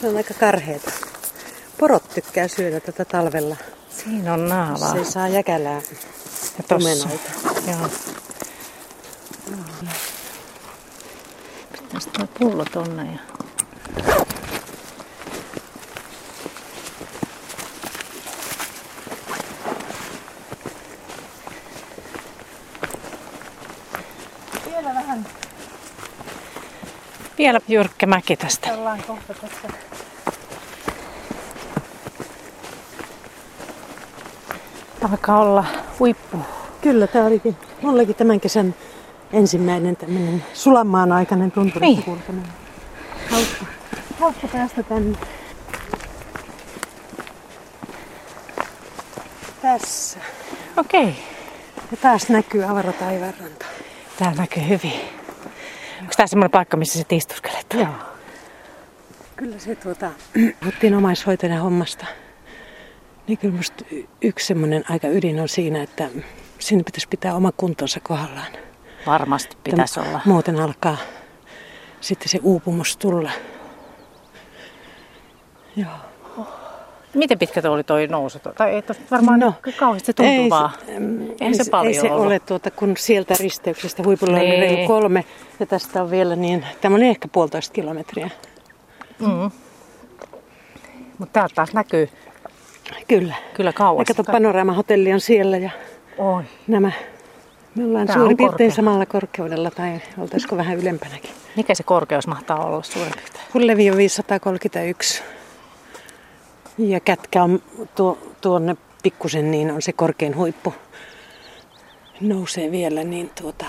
Se on aika karheeta. Porot tykkää syödä tätä talvella. Siinä on naavaa. Se saa jäkälää ja omenoita. Joo. Pitäisi tuo pullo tonne ja... Vielä vähän. Vielä jyrkkä mäki tästä. Ollaan kohta tässä Alkaa olla huippu. Kyllä, tämä olikin mullekin tämän kesän ensimmäinen tämmöinen sulamaan aikainen tunturissa niin. kulkeminen. Hauska, hauska päästä tänne. Tässä. Okei. Okay. Ja taas näkyy avara taivaanranta. Tää näkyy hyvin. Onko tämä semmoinen paikka, missä se istuskelet? Joo. Kyllä se tuota, <clears throat> puhuttiin omaishoitajan hommasta. Niin kyllä musta yksi semmoinen aika ydin on siinä, että siinä pitäisi pitää oma kuntonsa kohdallaan. Varmasti pitäisi olla. Muuten alkaa sitten se uupumus tulla. Joo. Miten pitkä tuo oli toi nousu? Tai ei varmaan no, kauheasti tuntuvaa. Ei, ei se, se paljon Ei se ollut. ole, tuota, kun sieltä risteyksestä huipulla oli reilu niin. kolme ja tästä on vielä niin, tämä on ehkä puolitoista kilometriä. Mm. Mutta täältä taas näkyy Kyllä. Kyllä kauas. Ja kato, panoraamahotelli on siellä ja Oi. nämä me ollaan Tämä suurin piirtein samalla korkeudella tai oltaisiko vähän ylempänäkin. Mikä se korkeus mahtaa olla suurin piirtein? Hullevi on 531. Ja kätkä on tuo, tuonne pikkusen, niin on se korkein huippu. Nousee vielä, niin tuota...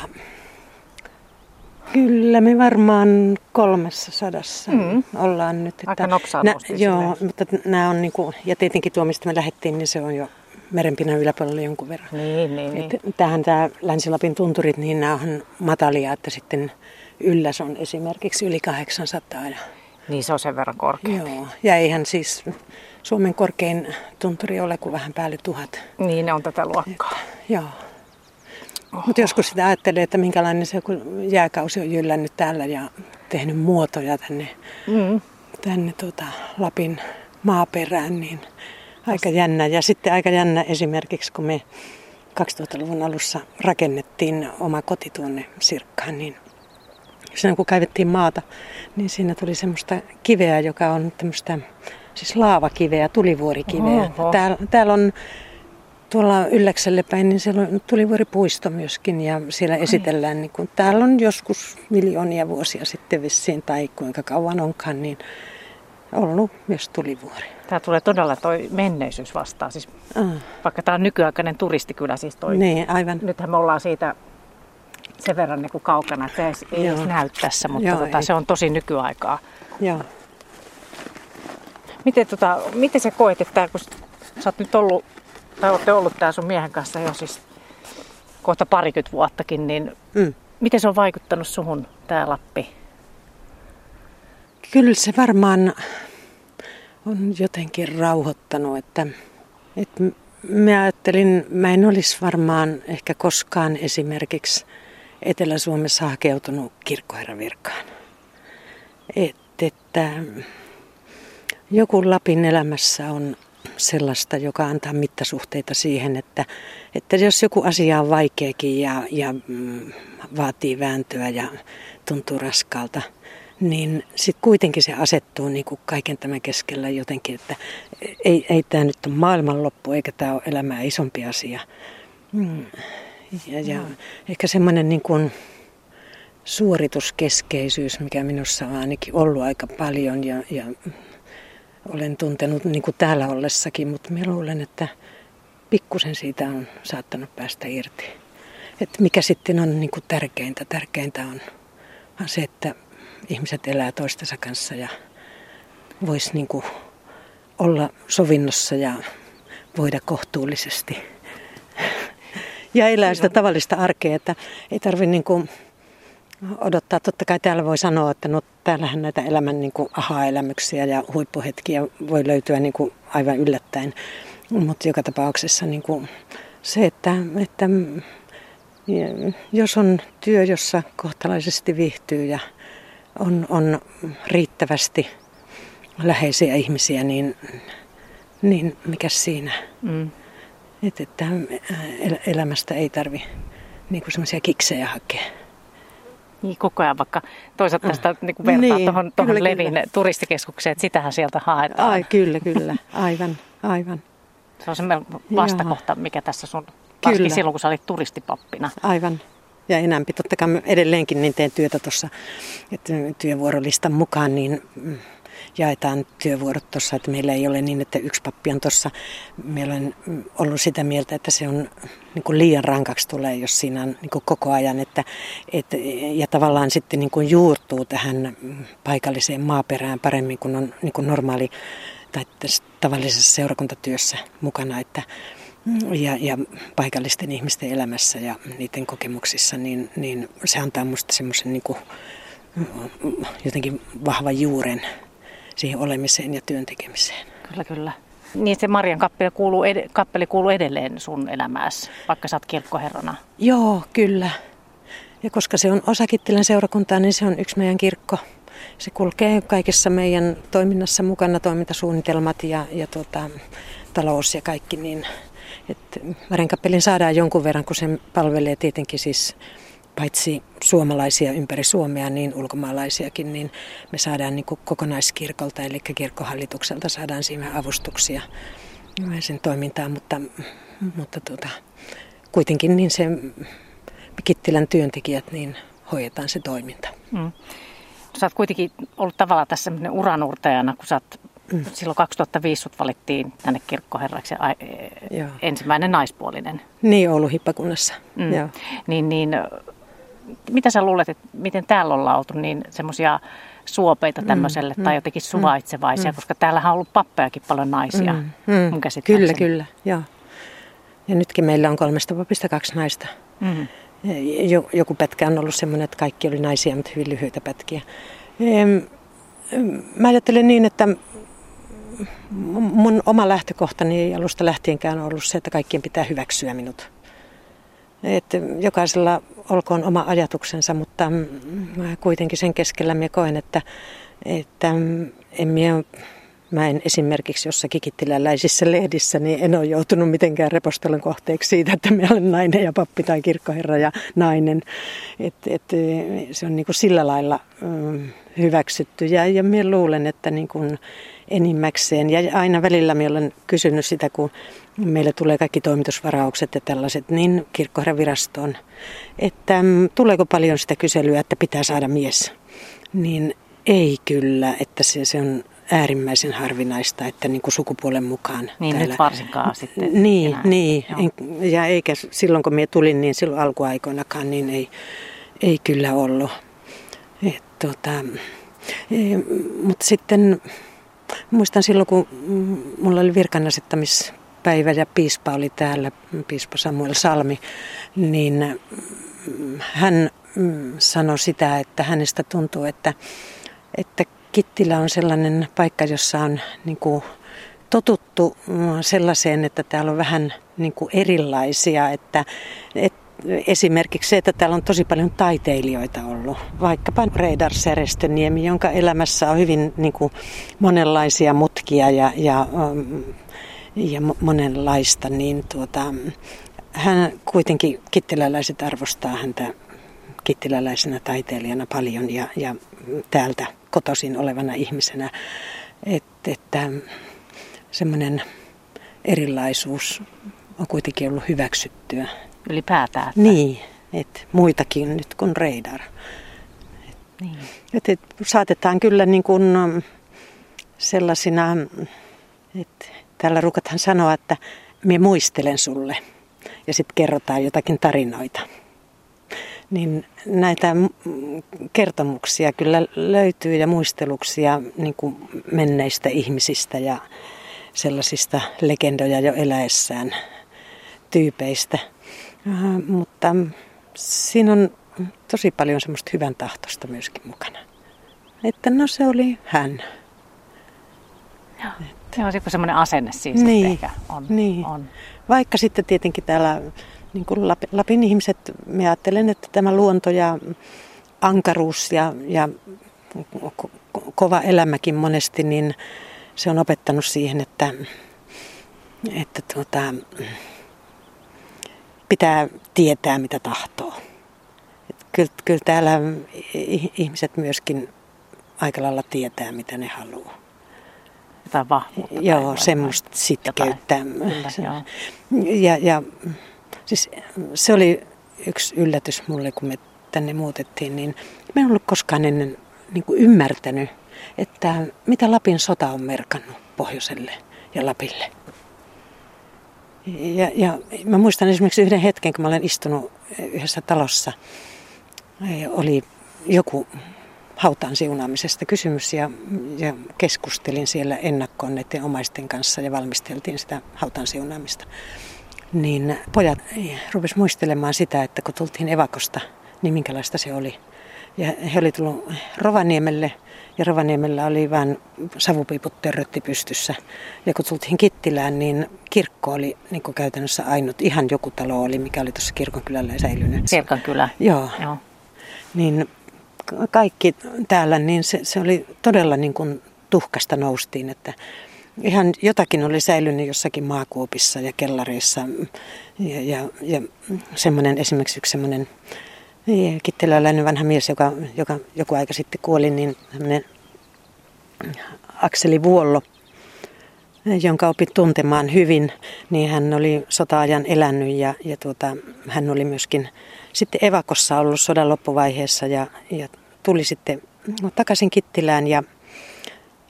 Kyllä me varmaan kolmessa sadassa mm. ollaan nyt. Aika nopsaa nä, Joo, mutta nämä on niinku, ja tietenkin tuo, mistä me lähdettiin, niin se on jo merenpinnan yläpuolella jonkun verran. Niin, niin, niin. Tähän tämä Länsi-Lapin tunturit, niin nämä on matalia, että sitten ylläs on esimerkiksi yli 800. Ja... Niin se on sen verran korkea. Joo, ja eihän siis Suomen korkein tunturi ole kuin vähän päälle tuhat. Niin, ne on tätä luokkaa. Et, joo. Mutta joskus sitä ajattelee, että minkälainen se kun jääkausi on jyllännyt täällä ja tehnyt muotoja tänne, mm. tänne tuota Lapin maaperään, niin aika jännä. Ja sitten aika jännä esimerkiksi, kun me 2000-luvun alussa rakennettiin oma koti tuonne Sirkkaan, niin siinä kun kaivettiin maata, niin siinä tuli semmoista kiveä, joka on tämmöistä siis laavakiveä, tulivuorikiveä. Täällä, täällä on tuolla Ylläkselle päin, niin siellä on tulivuoripuisto myöskin ja siellä esitellään, niin kun, täällä on joskus miljoonia vuosia sitten vissiin tai kuinka kauan onkaan, niin ollut myös tulivuori. Tämä tulee todella toi menneisyys vastaan. Siis. Vaikka tämä on nykyaikainen turistikylä siis toi. Niin, aivan. Nythän me ollaan siitä sen verran niin kuin kaukana, että ei edes näy tässä, mutta Joo, tota, se on tosi nykyaikaa. Joo. Miten, tota, miten sä koet, että kun sä oot nyt ollut, tai olette ollut tää sun miehen kanssa jo siis kohta parikymmentä vuottakin, niin mm. miten se on vaikuttanut suhun, tämä Lappi? Kyllä se varmaan on jotenkin rauhoittanut, että, että mä ajattelin, mä en olisi varmaan ehkä koskaan esimerkiksi Etelä-Suomessa hakeutunut kirkkoherravirkaan. Et, että joku Lapin elämässä on sellaista, joka antaa mittasuhteita siihen, että, että jos joku asia on vaikeakin ja, ja mm, vaatii vääntöä ja tuntuu raskaalta, niin sitten kuitenkin se asettuu niin kuin kaiken tämän keskellä jotenkin, että ei, ei tämä nyt ole maailmanloppu eikä tämä ole elämää isompi asia. Mm. Ja, ja ehkä semmoinen niin kuin suorituskeskeisyys, mikä minussa on ainakin ollut aika paljon ja, ja olen tuntenut niin kuin täällä ollessakin, mutta minä luulen, että pikkusen siitä on saattanut päästä irti. Että mikä sitten on niin kuin tärkeintä? Tärkeintä on se, että ihmiset elää toistensa kanssa ja voisi niin kuin olla sovinnossa ja voida kohtuullisesti. Ja elää sitä tavallista arkea, että ei tarvitse niin kuin odottaa. Totta kai täällä voi sanoa, että no täällähän näitä elämän niin kuin aha-elämyksiä ja huippuhetkiä voi löytyä niin kuin aivan yllättäen. Mutta joka tapauksessa niin kuin se, että, että jos on työ, jossa kohtalaisesti viihtyy ja on, on riittävästi läheisiä ihmisiä, niin, niin mikä siinä? Mm. Et, että elämästä ei tarvi niin semmoisia kiksejä hakea. Niin, koko ajan vaikka toisaalta tästä mm. niin vertaa niin, tuohon, tuohon Levin kyllä. turistikeskukseen, että sitähän sieltä haetaan. Ai kyllä, kyllä. Aivan, aivan. Se on se vastakohta, mikä tässä sun, varsinkin silloin kun sä olit turistipappina. Aivan. Ja enämpi, totta kai edelleenkin niin teen työtä tuossa työvuorolistan mukaan, niin mm, jaetaan työvuorot tuossa, että meillä ei ole niin, että yksi pappi on tuossa. Meillä on ollut sitä mieltä, että se on niin kuin liian rankaksi tulee, jos siinä on niin kuin koko ajan. Että, et, ja tavallaan sitten niin kuin juurtuu tähän paikalliseen maaperään paremmin kuin on niin kuin normaali tai tavallisessa seurakuntatyössä mukana. Että, ja, ja paikallisten ihmisten elämässä ja niiden kokemuksissa, niin, niin se antaa minusta semmoisen niin jotenkin vahvan juuren siihen olemiseen ja työn tekemiseen. Kyllä, kyllä. Niin se Marian kappeli kuuluu, ed- kappeli kuuluu edelleen sun elämääsi, vaikka sä oot kirkkoherrana. Joo, kyllä. Ja koska se on osa Kittilän seurakuntaa, niin se on yksi meidän kirkko. Se kulkee kaikessa meidän toiminnassa mukana, toimintasuunnitelmat ja, ja tuota, talous ja kaikki, niin että Marenkappelin saadaan jonkun verran, kun se palvelee tietenkin siis paitsi suomalaisia ympäri Suomea, niin ulkomaalaisiakin, niin me saadaan niin kokonaiskirkolta, eli kirkkohallitukselta saadaan siinä avustuksia sen toimintaan, mutta, mutta tuota, kuitenkin niin se Kittilän työntekijät, niin hoidetaan se toiminta. Mm. Sä oot kuitenkin ollut tavallaan tässä uranurtajana, kun sä oot Mm. Silloin 2005 sut valittiin tänne kirkkoherraksi Joo. ensimmäinen naispuolinen. Niin, Oulun hippakunnassa. Mm. Joo. Niin, niin, mitä sä luulet, että miten täällä ollaan oltu niin semmoisia suopeita mm, tämmöiselle mm, tai jotenkin mm, suvaitsevaisia, mm, koska täällähän on ollut pappejakin paljon naisia mm, mm, mun Kyllä, kyllä, joo. Ja nytkin meillä on kolmesta papista kaksi naista. Mm. Joku pätkä on ollut semmoinen, että kaikki oli naisia, mutta hyvin lyhyitä pätkiä. Mä ajattelen niin, että mun oma lähtökohtani alusta lähtienkään ollut se, että kaikkien pitää hyväksyä minut. Että jokaisella olkoon oma ajatuksensa, mutta mä kuitenkin sen keskellä mä koen, että, että en minä, mä en esimerkiksi jossakin kittiläläisissä lehdissä, niin en ole joutunut mitenkään repostelun kohteeksi siitä, että minä olen nainen ja pappi tai kirkkoherra ja nainen. Et, et, se on niin kuin sillä lailla mm, hyväksytty ja, ja minä luulen, että niin kuin enimmäkseen. Ja aina välillä minä olen kysynyt sitä, kun meille tulee kaikki toimitusvaraukset ja tällaiset, niin kirkkoherravirastoon, että mm, tuleeko paljon sitä kyselyä, että pitää saada mies. Niin ei kyllä, että se, se on äärimmäisen harvinaista, että niin kuin sukupuolen mukaan. Niin täällä... nyt varsinkaan sitten. Niin, enää. niin. En, ja eikä silloin kun minä tulin, niin silloin alkuaikoinakaan, niin ei, ei kyllä ollut. Et, tota, e, mutta sitten Muistan silloin, kun mulla oli virkanasittamispäivä ja piispa oli täällä, piispa Samuel Salmi, niin hän sanoi sitä, että hänestä tuntuu, että, että Kittilä on sellainen paikka, jossa on niin kuin, totuttu sellaiseen, että täällä on vähän niin kuin erilaisia, että, että esimerkiksi se, että täällä on tosi paljon taiteilijoita ollut. Vaikkapa Reidar Seresteniemi, jonka elämässä on hyvin niin kuin, monenlaisia mutkia ja, ja, mm, ja monenlaista, niin tuota, hän kuitenkin kittiläläiset arvostaa häntä kittiläläisenä taiteilijana paljon ja, ja täältä kotoisin olevana ihmisenä, että, että semmoinen erilaisuus on kuitenkin ollut hyväksyttyä ylipäätään. Että... Niin, että muitakin nyt kuin Reidar. Niin. Et, et, saatetaan kyllä niin kuin sellaisina, että täällä rukathan sanoa, että minä muistelen sulle ja sitten kerrotaan jotakin tarinoita. Niin näitä kertomuksia kyllä löytyy ja muisteluksia niin kuin menneistä ihmisistä ja sellaisista legendoja jo eläessään tyypeistä. Äh, mutta siinä on tosi paljon semmoista hyvän tahtosta myöskin mukana. Että no se oli hän. Joo. Se on semmoinen asenne siis, niin, ehkä on, niin. on. Vaikka sitten tietenkin täällä niin kuin Lapin, Lapin ihmiset, mä ajattelen, että tämä luonto ja ankaruus ja, ja ko- kova elämäkin monesti, niin se on opettanut siihen, että, että tuota, pitää tietää, mitä tahtoo. Et kyllä, kyllä täällä ihmiset myöskin aika lailla tietää, mitä ne haluaa. Jotain vahvuutta. Joo, semmoista sitkeyttä. Kyllä, ja, ja siis se oli yksi yllätys mulle, kun me tänne muutettiin, niin mä en ollut koskaan ennen niin kuin ymmärtänyt että mitä Lapin sota on merkannut pohjoiselle ja Lapille. Ja, ja mä muistan esimerkiksi yhden hetken, kun mä olen istunut yhdessä talossa, oli joku hautaan siunaamisesta kysymys ja, ja keskustelin siellä ennakkoon näiden omaisten kanssa ja valmisteltiin sitä hautaan siunaamista. Niin pojat rupesivat muistelemaan sitä, että kun tultiin evakosta, niin minkälaista se oli. Ja he olivat tullut Rovaniemelle ja Rovaniemellä oli vain savupiiput törrötti pystyssä. Ja kun tultiin Kittilään, niin kirkko oli niin käytännössä ainut. Ihan joku talo oli, mikä oli tuossa kirkonkylällä säilynyt. Kirkonkylä. Joo. Joo. Niin kaikki täällä, niin se, se oli todella niin kuin tuhkasta noustiin, että ihan jotakin oli säilynyt jossakin maakuopissa ja kellareissa. Ja, ja, ja semmoinen, esimerkiksi yksi kittiläläinen vanha mies, joka, joka joku aika sitten kuoli, niin Akseli Vuollo, jonka opit tuntemaan hyvin, niin hän oli sota-ajan elänyt ja, ja tuota, hän oli myöskin sitten evakossa ollut sodan loppuvaiheessa ja, ja tuli sitten takaisin Kittilään ja,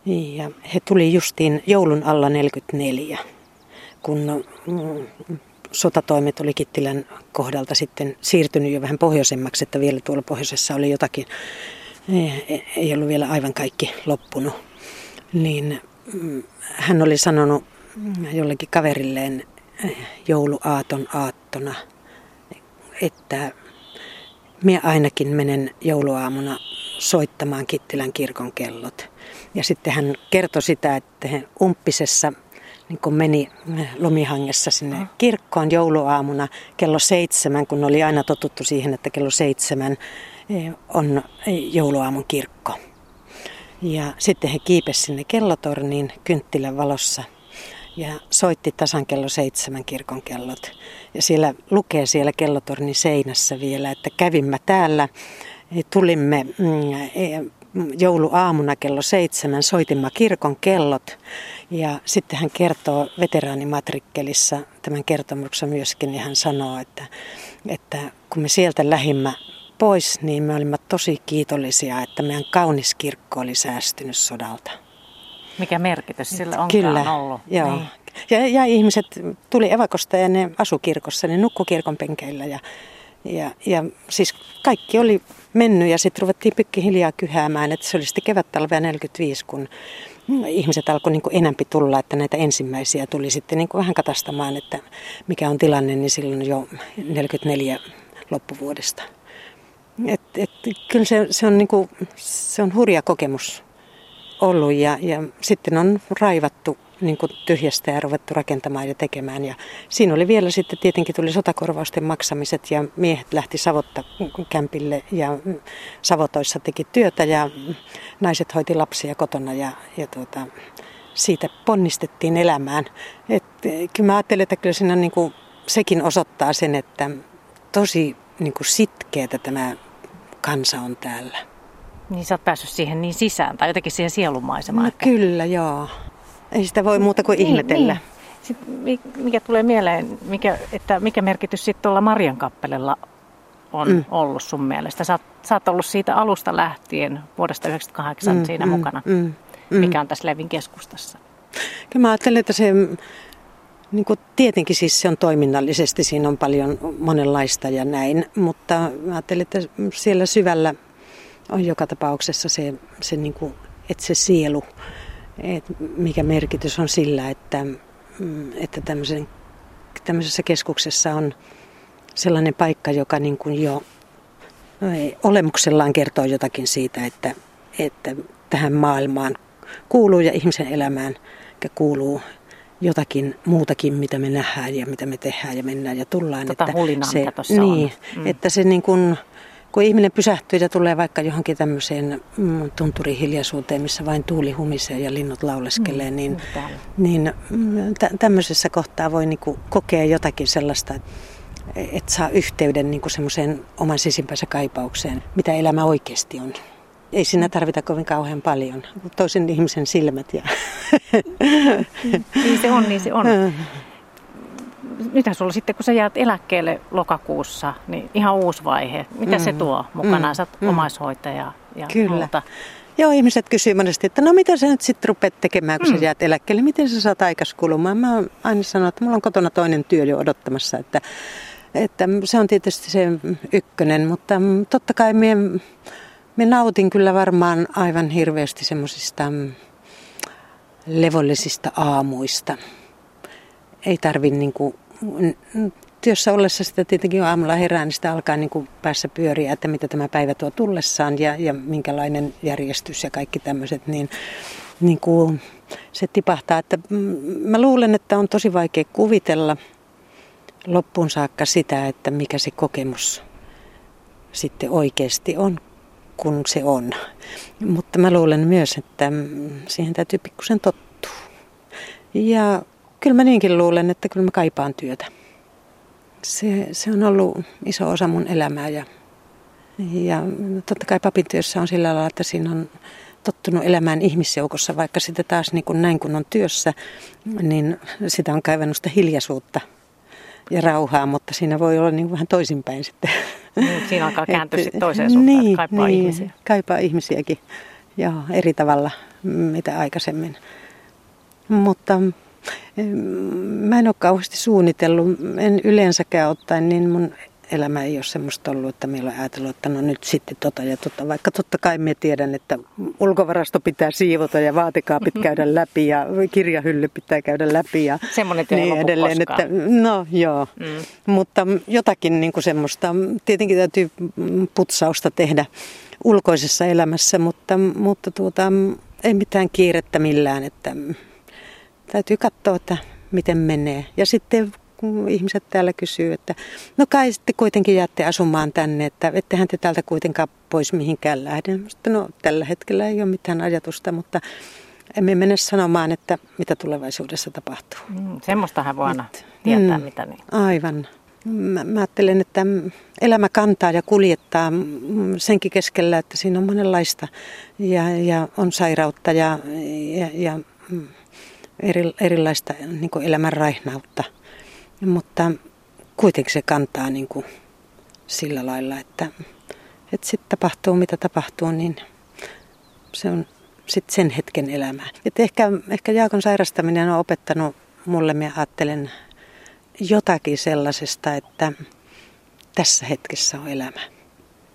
ja he tuli justiin joulun alla 44, kun mm, sotatoimet oli Kittilän kohdalta sitten siirtynyt jo vähän pohjoisemmaksi, että vielä tuolla pohjoisessa oli jotakin, ei ollut vielä aivan kaikki loppunut. Niin mm, hän oli sanonut jollekin kaverilleen jouluaaton aattona, että minä ainakin menen jouluaamuna soittamaan Kittilän kirkon kellot. Ja sitten hän kertoi sitä, että Umppisessa niin kun meni lomihangessa sinne mm. kirkkoon jouluaamuna kello seitsemän, kun oli aina totuttu siihen, että kello seitsemän eh, on jouluaamun kirkko. Ja sitten he kiipesivät sinne kellotorniin kynttilän valossa ja soitti tasan kello seitsemän kirkon kellot. Ja siellä lukee siellä kellotornin seinässä vielä, että kävimme täällä, tulimme mm, e, jouluaamuna kello seitsemän, soitimme kirkon kellot. Ja sitten hän kertoo veteraanimatrikkelissa tämän kertomuksen myöskin, ja hän sanoo, että, että kun me sieltä lähimme pois, niin me olimme tosi kiitollisia, että meidän kaunis kirkko oli säästynyt sodalta. Mikä merkitys sillä on Kyllä, ollut. Joo. Niin. Ja, ja ihmiset tuli evakosta ja ne asu kirkossa, ne nukku kirkon penkeillä ja, ja, ja siis kaikki oli mennyt ja sitten ruvettiin pikkihiljaa kyhäämään, että se oli sitten kevättalvea 45, kun ihmiset alkoi niin enempi tulla, että näitä ensimmäisiä tuli sitten niin vähän katastamaan, että mikä on tilanne, niin silloin jo 44 loppuvuodesta. Et, et, kyllä se, se, on niin kuin, se on hurja kokemus ollut ja, ja sitten on raivattu niin kuin tyhjästä ja ruvettu rakentamaan ja tekemään. Ja siinä oli vielä sitten tietenkin tuli sotakorvausten maksamiset ja miehet lähti Savotta kämpille ja Savotoissa teki työtä ja naiset hoiti lapsia kotona ja, ja tuota, siitä ponnistettiin elämään. Et, kyllä mä ajattelen, että kyllä siinä niin kuin, sekin osoittaa sen, että tosi niin kuin sitkeätä tämä kansa on täällä. Niin sä oot päässyt siihen niin sisään tai jotenkin siihen sielumaisemaan. No. Kyllä, joo. Ei sitä voi muuta kuin niin, ihmetellä. Niin. Sitten, mikä tulee mieleen, mikä, että mikä merkitys sitten tuolla Marian kappelella on mm. ollut sun mielestä? Sä oot, sä oot ollut siitä alusta lähtien, vuodesta 1998 mm, siinä mm, mukana. Mm, mm. Mikä on tässä Levin keskustassa? Kyllä mä ajattelen, että se niin kuin tietenkin siis se on toiminnallisesti, siinä on paljon monenlaista ja näin, mutta mä ajattelen, että siellä syvällä on joka tapauksessa se, se niin kuin, että se sielu, että mikä merkitys on sillä, että, mm, että tämmöisen, tämmöisessä keskuksessa on sellainen paikka, joka niin kuin jo olemuksellaan kertoo jotakin siitä, että, että tähän maailmaan kuuluu ja ihmisen elämään kuuluu jotakin muutakin, mitä me nähdään ja mitä me tehdään ja mennään ja tullaan. Tota että se, niin, on. Mm. Että se niin kuin, kun ihminen pysähtyy ja tulee vaikka johonkin tämmöiseen mm, tunturihiljaisuuteen, missä vain tuuli humisee ja linnut lauleskelee, mm, niin, niin mm, tä- tämmöisessä kohtaa voi niinku kokea jotakin sellaista, että saa yhteyden niinku semmoiseen oman sisimpänsä kaipaukseen, mitä elämä oikeasti on. Ei siinä tarvita kovin kauhean paljon. Toisen ihmisen silmät ja... niin se on, niin se on. <laughs> mitä sulla sitten, kun sä jäät eläkkeelle lokakuussa, niin ihan uusi vaihe. Mitä mm, se tuo mukanaan? Mm, Sä mm. omaishoitaja ja Kyllä. muuta. Joo, ihmiset kysyvät monesti, että no mitä sä nyt sitten rupeat tekemään, kun mm. sä jäät eläkkeelle? Miten sä saat aikas kulumaan? Mä aina sanon, että mulla on kotona toinen työ jo odottamassa, että, että se on tietysti se ykkönen, mutta totta kai minä, minä nautin kyllä varmaan aivan hirveästi semmoisista levollisista aamuista. Ei tarvi niin kuin, työssä ollessa sitä tietenkin aamulla herää, niin sitä alkaa niin kuin päässä pyöriä, että mitä tämä päivä tuo tullessaan ja, ja minkälainen järjestys ja kaikki tämmöiset, niin, niin kuin se tipahtaa. Että mä luulen, että on tosi vaikea kuvitella loppuun saakka sitä, että mikä se kokemus sitten oikeasti on, kun se on. Mutta mä luulen myös, että siihen täytyy pikkusen tottua. Ja kyllä mä niinkin luulen, että kyllä mä kaipaan työtä se, se on ollut iso osa mun elämää ja, ja totta kai papin työssä on sillä lailla, että siinä on tottunut elämään ihmisjoukossa, vaikka sitten taas niin kuin näin kun on työssä, niin sitä on kaivannut sitä hiljaisuutta ja rauhaa, mutta siinä voi olla niin vähän toisinpäin sitten. Niin, siinä alkaa <laughs> kääntyä sitten toiseen suuntaan, niin, kaipaa niin, ihmisiä. Kaipaa ihmisiäkin, joo, eri tavalla mitä aikaisemmin. Mutta Mä en ole kauheasti suunnitellut, en yleensäkään ottaen, niin mun elämä ei ole semmoista ollut, että meillä on ajatellut, että no nyt sitten tota ja tota. Vaikka totta kai me tiedän, että ulkovarasto pitää siivota ja vaatekaapit <laughs> käydä läpi ja kirjahylly pitää käydä läpi ja Semmoinen niin edelleen. Että, no joo, mm. mutta jotakin niin kuin semmoista, tietenkin täytyy putsausta tehdä ulkoisessa elämässä, mutta, mutta tuota, ei mitään kiirettä millään, että täytyy katsoa, että miten menee. Ja sitten kun ihmiset täällä kysyy, että no kai sitten kuitenkin jäätte asumaan tänne, että ettehän te täältä kuitenkaan pois mihinkään lähde. Mutta no tällä hetkellä ei ole mitään ajatusta, mutta emme mene sanomaan, että mitä tulevaisuudessa tapahtuu. Mm, semmoistahan voi aina Et, tietää, mm, mitä niin. Aivan. Mä, mä ajattelen, että elämä kantaa ja kuljettaa senkin keskellä, että siinä on monenlaista ja, ja on sairautta ja, ja, ja eri, erilaista niin kuin elämän raihnautta. Mutta kuitenkin se kantaa niin kuin sillä lailla, että, että sitten tapahtuu mitä tapahtuu, niin se on sitten sen hetken elämää. Et ehkä, ehkä Jaakon sairastaminen on opettanut mulle, minä ajattelen jotakin sellaisesta, että tässä hetkessä on elämä.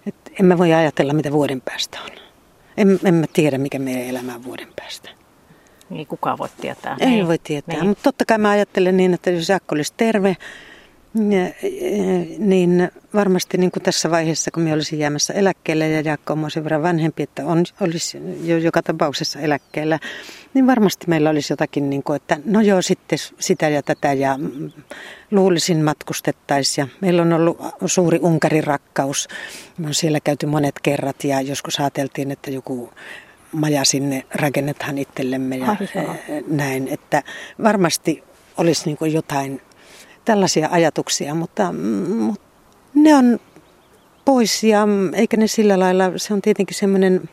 Et en mä voi ajatella, mitä vuoden päästä on. En, en mä tiedä, mikä meidän elämä on vuoden päästä. Ei kukaan voi tietää. Ei niin. voi tietää, niin. mutta totta kai mä ajattelen niin, että jos Jaakko olisi terve, niin varmasti niin kuin tässä vaiheessa, kun me olisin jäämässä eläkkeelle ja Jaakko on sen verran vanhempi, että on, olisi jo joka tapauksessa eläkkeellä, niin varmasti meillä olisi jotakin, niin kuin, että no joo, sitten sitä ja tätä ja luulisin matkustettaisiin. Meillä on ollut suuri Unkarin rakkaus. Me on siellä käyty monet kerrat ja joskus ajateltiin, että joku maja sinne rakennetaan itsellemme ja Ai, näin. Että varmasti olisi niin jotain tällaisia ajatuksia, mutta, mutta ne on pois ja eikä ne sillä lailla, se on tietenkin semmoinen,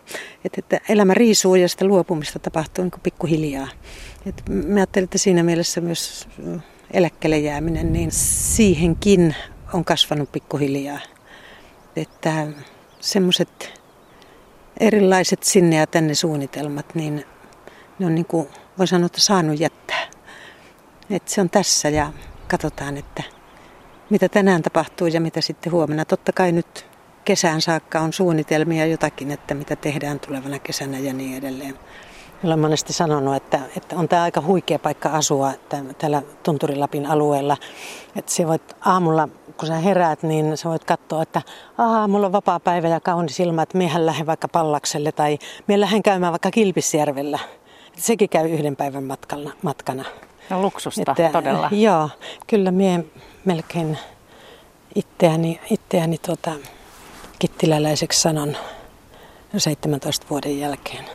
että, että elämä riisuu ja sitä luopumista tapahtuu niin pikkuhiljaa. Et mä ajattelen, että siinä mielessä myös eläkkeelle jääminen, niin siihenkin on kasvanut pikkuhiljaa. Että semmoiset erilaiset sinne ja tänne suunnitelmat, niin ne on niin kuin, voi sanoa, että saanut jättää. Että se on tässä ja katsotaan, että mitä tänään tapahtuu ja mitä sitten huomenna. Totta kai nyt kesään saakka on suunnitelmia jotakin, että mitä tehdään tulevana kesänä ja niin edelleen. Olen monesti sanonut, että, että on tämä aika huikea paikka asua että täällä Tunturilapin alueella. Että se voit aamulla kun sä heräät, niin sä voit katsoa, että Aa, mulla on vapaa päivä ja kaunis ilma, että miehän lähden vaikka Pallakselle tai mie lähden käymään vaikka Kilpisjärvellä. Sekin käy yhden päivän matkana. matkana. Ja luksusta että, todella. Joo, kyllä mie melkein itseäni, itseäni tuota, kittiläläiseksi sanon 17 vuoden jälkeen.